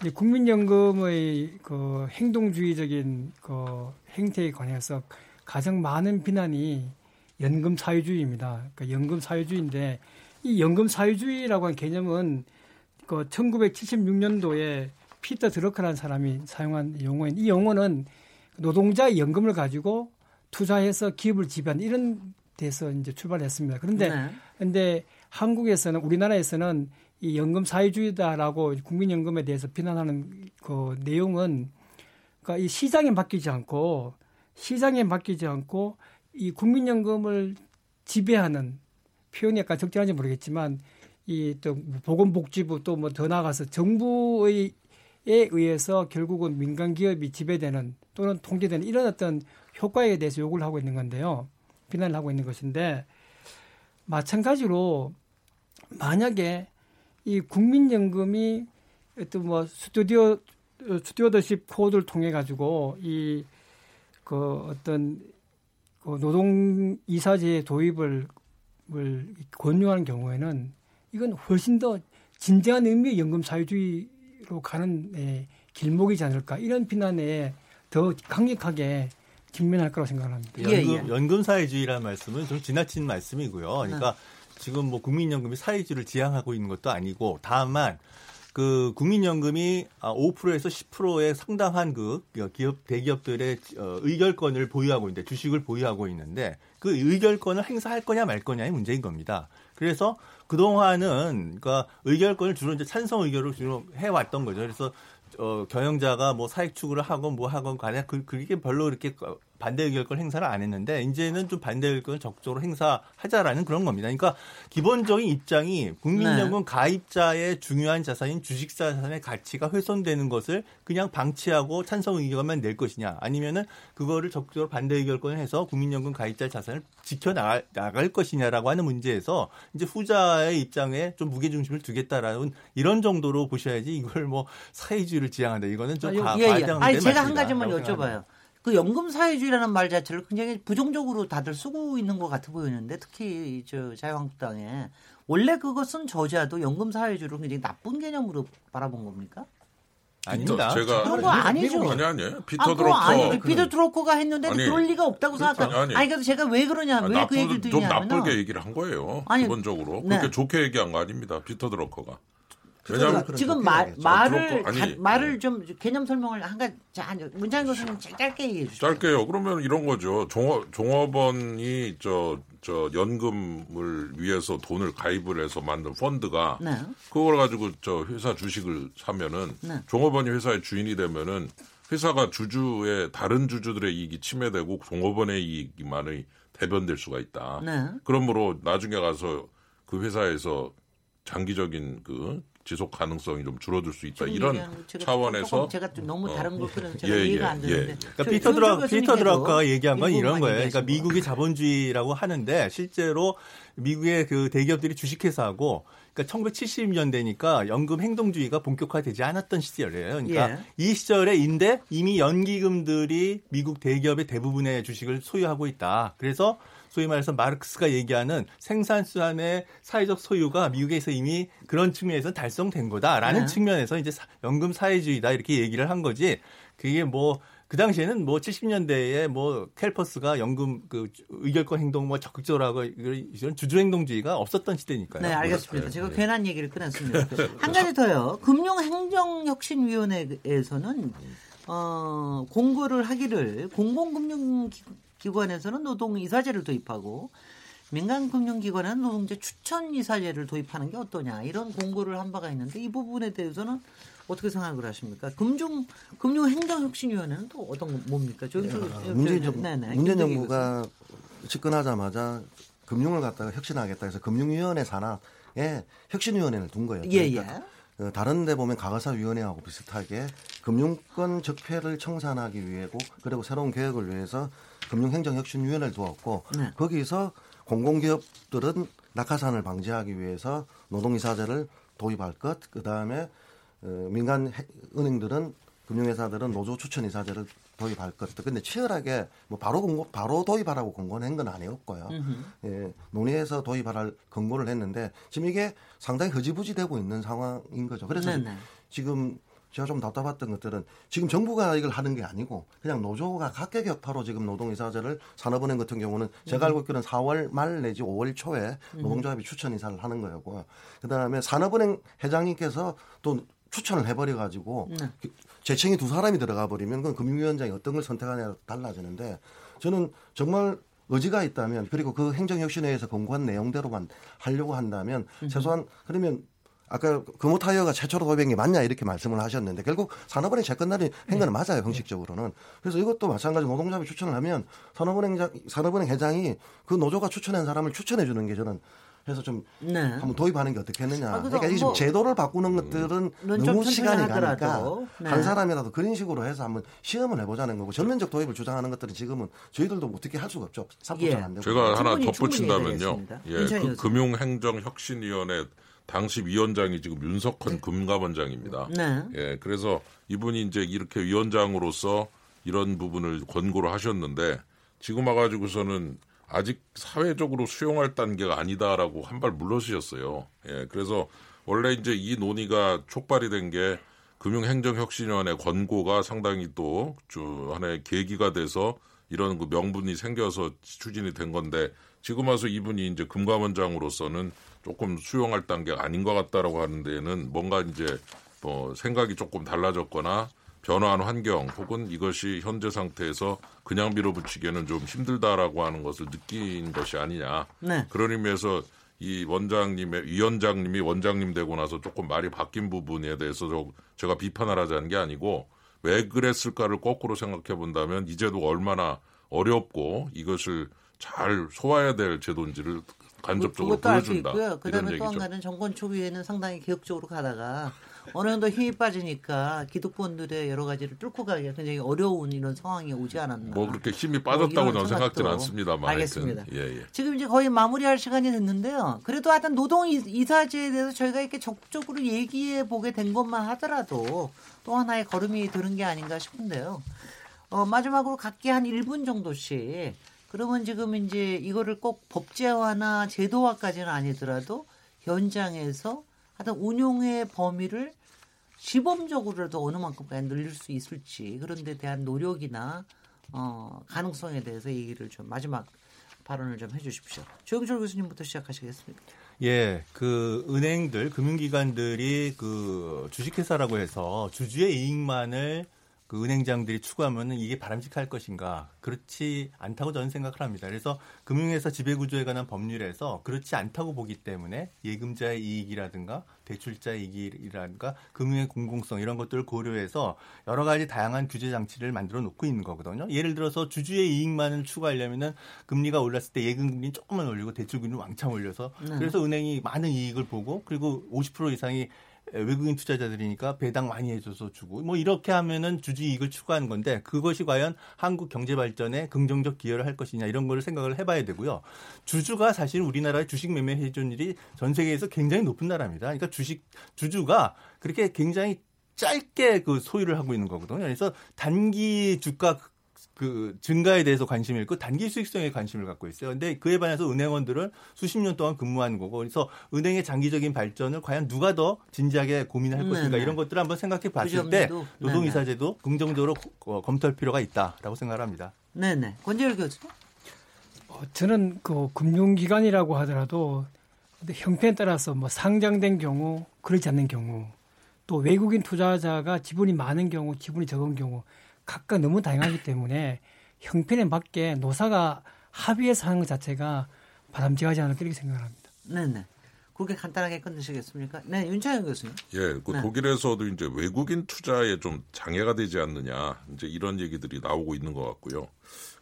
이제 국민연금의 그 행동주의적인 그 행태에 관해서 가장 많은 비난이 연금 사유주의입니다. 그러니까 연금 사유주의인데 이 연금 사유주의라고 하는 개념은 그 1976년도에 피터 드러크라는 사람이 사용한 용어인 이 용어는 노동자의 연금을 가지고 투자해서 기업을 지배하는 이런 데서 이제 출발했습니다. 그런데 네. 근데 한국에서는 우리나라에서는 이 연금 사회주의다라고 국민연금에 대해서 비난하는 그 내용은 그러니까 이 시장에 맡기지 않고 시장에 맡기지 않고 이 국민연금을 지배하는 표현이 약간 적절한지 모르겠지만 이 또 보건복지부 또 뭐 더 나아가서 정부의 에 의해서 결국은 민간 기업이 지배되는 또는 통제되는 이런 어떤 효과에 대해서 요구를 하고 있는 건데요. 비난을 하고 있는 것인데 마찬가지로 만약에 이 국민연금이 어떤 뭐 스튜디오 스튜어더십 코드를 통해 가지고 이 그 어떤 그 노동 이사제 도입을 을 권유하는 경우에는 이건 훨씬 더 진정한 의미의 연금 사회주의로 가는 예, 길목이지 않을까 이런 비난에 더 강력하게 직면할 거라고 생각합니다. 예, 연금, 예. 연금 사회주의라는 말씀은 좀 지나친 말씀이고요. 네. 그러니까 지금 뭐 국민연금이 사회주의를 지향하고 있는 것도 아니고 다만 그 국민연금이 5%에서 10%의 상당한 그 기업 대기업들의 어, 의결권을 보유하고 있는데 주식을 보유하고 있는데 그 의결권을 행사할 거냐 말 거냐의 문제인 겁니다. 그래서 그동안은 그러니까 의결권을 주로 이제 찬성 의결을 주로 해왔던 거죠. 그래서 어, 경영자가 뭐 사익 추구를 하건 뭐 하건 간에 그, 그게 별로 이렇게 반대 의결권 행사를 안 했는데 이제는 좀 반대 의결권을 적극적으로 행사하자라는 그런 겁니다. 그러니까 기본적인 입장이 국민연금 가입자의 중요한 자산인 주식 자산의 가치가 훼손되는 것을 그냥 방치하고 찬성 의결만 낼 것이냐 아니면은 그거를 적극적으로 반대 의결권을 해서 국민연금 가입자 자산을 지켜 나갈, 나갈 것이냐라고 하는 문제에서 이제 후자의 입장에 좀 무게 중심을 두겠다라는 이런 정도로 보셔야지 이걸 뭐 사회주의를 지향한다 이거는 좀 아, 과, 예, 예. 과장된 아니 제가 한 가지만 여쭤봐요. 그 연금 사회주의라는 말 자체를 굉장히 부정적으로 다들 쓰고 있는 것 같아 보이는데 특히 저 자유한국당에 원래 그것은 저자도 연금 사회주의를 굉장히 나쁜 개념으로 바라본 겁니까? 아닙니다. 제가 그런 거 아니죠. 아니 아니에요. 피터 아, 그거 드러커. 아니죠. 피터 드로커가 했는데 아니, 그럴 리가 없다고 그렇죠. 생각해요. 아니. 아니, 그래서 제가 왜 그러냐, 아, 왜그 나쁘- 얘기를 좀 드리냐면 나쁘게 얘기를 한 거예요. 아니, 기본적으로 네. 그렇게 좋게 얘기한 거 아닙니다. 피터 드러커가. 왜냐하면 그런 지금 말. 말을 아니, 다- 말을 좀 개념 설명을 한 가지 자, 문장 교수님 짧게 얘기해 주시죠. 짧게요. 그러면 이런 거죠. 종업, 종업원이 저, 저 연금을 위해서 돈을 가입을 해서 만든 펀드가 네. 그걸 가지고 저 회사 주식을 사면은 네. 종업원이 회사의 주인이 되면은 회사가 주주의 다른 주주들의 이익이 침해되고 종업원의 이익만이 대변될 수가 있다. 네. 그러므로 나중에 가서 그 회사에서 장기적인 그 지속 가능성이 좀 줄어들 수 있다. 이런 제가 차원에서 제가 좀 너무 다른 걸 끊어서 제가 예, 이해가 예, 안 되는데. 예, 예. 그러니까 저 피터 드라 피터 드라커가 얘기한 건이 이런 거예요. 그러니까 미국이 자본주의라고 하는데 실제로 미국의 그 대기업들이 주식회사하고 그러니까 1970년대니까 연금 행동주의가 본격화되지 않았던 시절이에요. 그러니까 예. 이 시절에인데 이미 연기금들이 미국 대기업의 대부분의 주식을 소유하고 있다. 그래서 소위 말해서 마르크스가 얘기하는 생산수단의 사회적 소유가 미국에서 이미 그런 측면에서 달성된 거다라는 네. 측면에서 이제 사- 연금 사회주의다 이렇게 얘기를 한 거지. 그게 뭐그 당시에는 뭐 70년대에 뭐 캘퍼스가 연금 그 의결권 행동 뭐 적극적으로 하고 이런 주주 행동주의가 없었던 시대니까요. 네, 알겠습니다. 제가 네. 괜한 얘기를 끊었습니다. 한 가지 더요. 금융행정혁신위원회에서는 어, 공고를 하기를 공공금융 기관에서는 노동이사제를 도입하고 민간금융기관에는 노동자 추천이사제를 도입하는 게 어떠냐 이런 공고를 한 바가 있는데 이 부분에 대해서는 어떻게 생각을 하십니까? 금융 금융행정혁신위원회는 또 어떤 거 뭡니까? 저- 저- 문재인 정, 문재인 김덕기 정부가 집권하자마자 금융을 갖다가 혁신하겠다 해서 금융위원회 산하에 혁신위원회를 둔 거예요. 예, 그러니까 어, 다른 데 보면 가가사위원회하고 비슷하게 금융권 적폐를 청산하기 위해고 그리고 새로운 개혁을 위해서 금융행정혁신위원회를 두었고 네. 거기서 공공기업들은 낙하산을 방지하기 위해서 노동이사제를 도입할 것, 그 다음에 어, 민간 해- 은행들은 금융회사들은 노조 추천 이사제를 도입할 것. 근데 치열하게 뭐 바로 공고 바로 도입하라고 공고는 한건 아니었고요. 예, 논의해서 도입할 권고를 했는데 지금 이게 상당히 흐지부지 되고 있는 상황인 거죠. 그래서 네네. 지금 제가 좀 답답했던 것들은 지금 정부가 이걸 하는 게 아니고 그냥 노조가 각계 격파로 지금 노동이사제를 산업은행 같은 경우는 제가 알고 있기로는 4월 말 내지 5월 초에 노동조합이 추천 이사를 하는 거였고요. 그다음에 산업은행 회장님께서 또 추천을 해버려 가지고 재청이 두 사람이 들어가 버리면 그건 금융위원장이 어떤 걸 선택하냐에 달라지는데 저는 정말 의지가 있다면 그리고 그 행정혁신회에서 권고한 내용대로만 하려고 한다면 최소한 그러면 아까 금호 타이어가 최초로 도입한 게 맞냐 이렇게 말씀을 하셨는데 결국 산업은행 채권날이 한 거는 맞아요 형식적으로는 그래서 이것도 마찬가지 노동자비 추천을 하면 산업은행 산업은행 회장이 그 노조가 추천한 사람을 추천해 주는 게 저는 그래서 좀 네. 한번 도입하는 게 어떻겠느냐. 아, 그러니까 이게 지금 뭐- 제도를 바꾸는 것들은 는좀 너무 시간이. 가니까 네. 한 사람이라도 그런 식으로 해서 한번 시험을 해보자는 거고 전면적 도입을 주장하는 것들은 지금은 저희들도 어떻게 할 수가 없죠. 삽부장 예. 안 되고. 제가 하나 덧붙인다면요. 예, 그. 금융행정혁신위원회 당시 위원장이 지금 윤석헌 금감원장입니다. 네. 예, 그래서 이분이 이제 이렇게 위원장으로서 이런 부분을 권고를 하셨는데 지금 와가지고서는 아직 사회적으로 수용할 단계가 아니다라고 한 발 물러서셨어요. 예, 그래서 원래 이제 이 논의가 촉발이 된 게 금융행정혁신위원회 권고가 상당히 또 주 하나의 계기가 돼서 이런 그 명분이 생겨서 추진이 된 건데 지금 와서 이분이 이제 금감원장으로서는 조금 수용할 단계가 아닌 것 같다라고 하는 데에는 뭔가 이제 뭐 생각이 조금 달라졌거나 변화한 환경 혹은 이것이 현재 상태에서 그냥 밀어붙이기에는 좀 힘들다라고 하는 것을 느낀 것이 아니냐. 네. 그런 의미에서 이 원장님의 위원장님이 원장님 되고 나서 조금 말이 바뀐 부분에 대해서 저- 제가 비판을 하자는 게 아니고 왜 그랬을까를 거꾸로 생각해 본다면 이제도 얼마나 어렵고 이것을 잘 소화해야 될 제도인지를 간접적으로 그것도 알수 보여준다. 있고요. 그다음에 또. 한 가지는 정권 초기에는 상당히 개혁적으로 가다가 어느 정도 힘이 빠지니까 기득권들의 여러 가지를 뚫고 가기가 굉장히 어려운 이런 상황이 오지 않았나. 뭐 그렇게 힘이 뭐 빠졌다고 저는 생각지는 생각도 않습니다만 알겠습니다. 예, 예. 지금 이제 거의 마무리할 시간이 됐는데요. 그래도 하여튼 노동 이- 이사제에 대해서 저희가 이렇게 적극적으로 얘기해 보게 된 것만 하더라도 또 하나의 걸음이 드는 게 아닌가 싶은데요. 어, 마지막으로 각기 한 1분 정도씩 그러면 지금 이제 이거를 꼭 법제화나 제도화까지는 아니더라도 현장에서 하여튼 운용의 범위를 시범적으로라도 어느 만큼까지 늘릴 수 있을지 그런 데 대한 노력이나 어, 가능성에 대해서 얘기를 좀 마지막 발언을 좀 해주십시오. 조영철 교수님부터 시작하시겠습니까? 예, 그 은행들, 금융기관들이 그 주식회사라고 해서 주주의 이익만을 그 은행장들이 추구하면 이게 바람직할 것인가? 그렇지 않다고 저는 생각을 합니다. 그래서 금융회사 지배구조에 관한 법률에서 그렇지 않다고 보기 때문에 예금자의 이익이라든가 대출자의 이익이라든가 금융의 공공성 이런 것들을 고려해서 여러 가지 다양한 규제 장치를 만들어 놓고 있는 거거든요. 예를 들어서 주주의 이익만을 추구하려면은 금리가 올랐을 때 예금금리 조금만 올리고 대출금리 왕창 올려서 네. 그래서 은행이 많은 이익을 보고 그리고 50% 이상이 외국인 투자자들이니까 배당 많이 해줘서 주고 뭐 이렇게 하면은 주주 이익을 추구하는 건데 그것이 과연 한국 경제 발전에 긍정적 기여를 할 것이냐 이런 거를 생각을 해봐야 되고요. 주주가 사실 우리나라의 주식 매매 해준율이 전 세계에서 굉장히 높은 나라입니다. 그러니까 주식 주주가 그렇게 굉장히 짧게 그 소유를 하고 있는 거거든요. 그래서 단기 주가 그 증가에 대해서 관심을 있고 단기 수익성에 관심을 갖고 있어요. 근데 그에 반해서 은행원들은 수십 년 동안 근무하는 거고 그래서 은행의 장기적인 발전을 과연 누가 더 진지하게 고민할 네네. 것인가 이런 것들을 한번 생각해 봤을 그 때 노동이사제도 긍정적으로 어, 검토할 필요가 있다라고 생각을 합니다. 네네. 권재열 교수님. 어, 저는 그 금융기관이라고 하더라도 형태에 따라서 뭐 상장된 경우 그렇지 않는 경우 또 외국인 투자자가 지분이 많은 경우 지분이 적은 경우 각각 너무 다양하기 때문에 형편에 맞게 노사가 합의해서 하는 것 자체가 바람직하지 않을까 이렇게 생각합니다. 네네. 그렇게 간단하게 끝내시겠습니까? 네, 윤창현 교수님. 예, 그 네. 독일에서도 이제 외국인 투자에 좀 장애가 되지 않느냐, 이제 이런 얘기들이 나오고 있는 것 같고요.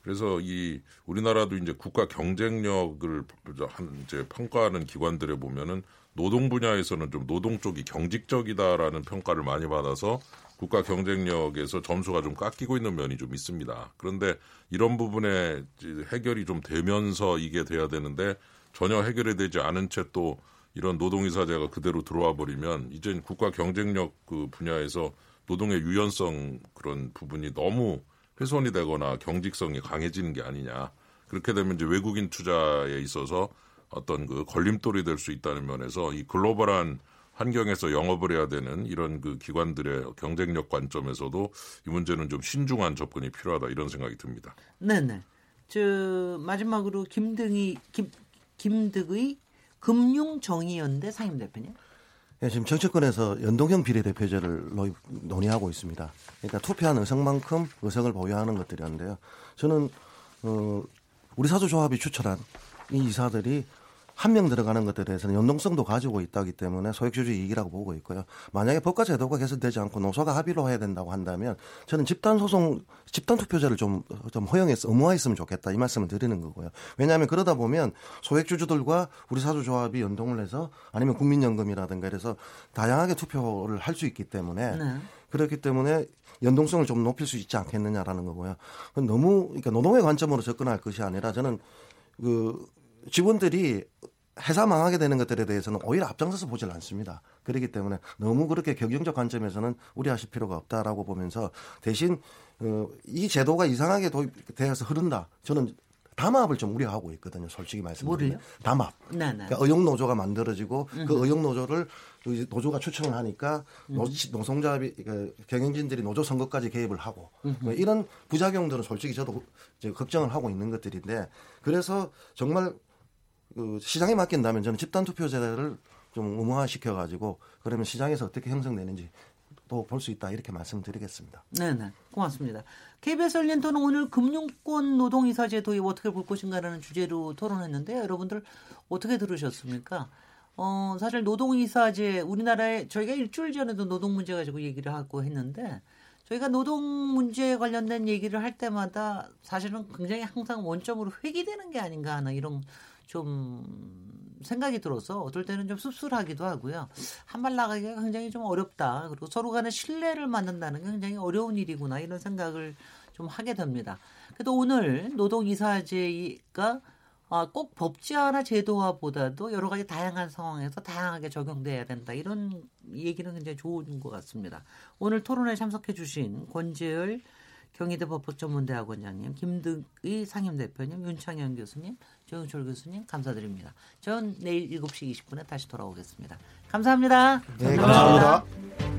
그래서 이 우리나라도 이제 국가 경쟁력을 한 이제 평가하는 기관들에 보면은 노동 분야에서는 좀 노동 쪽이 경직적이다라는 평가를 많이 받아서 국가 경쟁력에서 점수가 좀 깎이고 있는 면이 좀 있습니다. 그런데 이런 부분에 해결이 좀 되면서 이게 돼야 되는데 전혀 해결이 되지 않은 채 또 이런 노동이사제가 그대로 들어와 버리면 이젠 국가 경쟁력 그 분야에서 노동의 유연성 그런 부분이 너무 훼손이 되거나 경직성이 강해지는 게 아니냐. 그렇게 되면 이제 외국인 투자에 있어서 어떤 그 걸림돌이 될 수 있다는 면에서 이 글로벌한 환경에서 영업을 해야 되는 이런 그 기관들의 경쟁력 관점에서도 이 문제는 좀 신중한 접근이 필요하다 이런 생각이 듭니다. 네네. 저 마지막으로 김등희 김 김득의 금융정의연대 상임 대표님. 예, 지금 정치권에서 연동형 비례대표제를 논의하고 있습니다. 그러니까 투표한 의석만큼 의석을 보유하는 것들이었는데요. 저는 어, 우리 사주조합이 추천한 이 이사들이 한 명 들어가는 것에 대해서는 연동성도 가지고 있다기 때문에 소액주주 이익이라고 보고 있고요. 만약에 법과 제도가 개선되지 않고 노사가 합의로 해야 된다고 한다면 저는 집단 소송, 집단 투표제를 좀, 좀 허용해서 의무화했으면 좋겠다 이 말씀을 드리는 거고요. 왜냐하면 그러다 보면 소액주주들과 우리 사주조합이 연동을 해서 아니면 국민연금이라든가 이래서 다양하게 투표를 할 수 있기 때문에 네. 그렇기 때문에 연동성을 좀 높일 수 있지 않겠느냐라는 거고요. 너무 그러니까 노동의 관점으로 접근할 것이 아니라 저는 그 직원들이 회사 망하게 되는 것들에 대해서는 오히려 앞장서서 보질 않습니다. 그렇기 때문에 너무 그렇게 경영적 관점에서는 우려하실 필요가 없다라고 보면서 대신 어, 이 제도가 이상하게 도입되어서 흐른다. 저는 담합을 좀 우려하고 있거든요. 솔직히 말씀드리면. 담합. 네, 네. 그러니까 어용 노조가 만들어지고 그 어용 노조를 노조가 추천을 하니까 노, 노동자비 그 경영진들이 노조 선거까지 개입을 하고 뭐 이런 부작용들은 솔직히 저도 걱정을 하고 있는 것들인데 그래서 정말 그 시장에 맡긴다면 저는 집단 투표제를 좀 의무화시켜 가지고 그러면 시장에서 어떻게 형성되는지 또 볼 수 있다 이렇게 말씀드리겠습니다. 네네 고맙습니다. KBS 토론 오늘 금융권 노동이사제 도입 어떻게 볼 것인가라는 주제로 토론했는데 여러분들 어떻게 들으셨습니까? 어 사실 노동이사제 우리나라에 저희가 일주일 전에도 노동 문제 가지고 얘기를 하고 했는데 저희가 노동 문제에 관련된 얘기를 할 때마다 사실은 굉장히 항상 원점으로 회귀되는 게 아닌가 하는 이런 좀 생각이 들어서 어떨 때는 좀 씁쓸하기도 하고요. 한 발 나가기가 굉장히 좀 어렵다. 그리고 서로 간의 신뢰를 만든다는 게 굉장히 어려운 일이구나 이런 생각을 좀 하게 됩니다. 그래도 오늘 노동이사제가 아, 꼭 법제화나 제도화보다도 여러 가지 다양한 상황에서 다양하게 적용돼야 된다. 이런 얘기는 굉장히 좋은 것 같습니다. 오늘 토론에 참석해 주신 권재열 경희대 법학전문대학원장님, 김득의 상임대표님, 윤창현 교수님, 조영철 교수님 감사드립니다. 전 내일 7시 20분에 다시 돌아오겠습니다. 감사합니다 네, 감사합니다.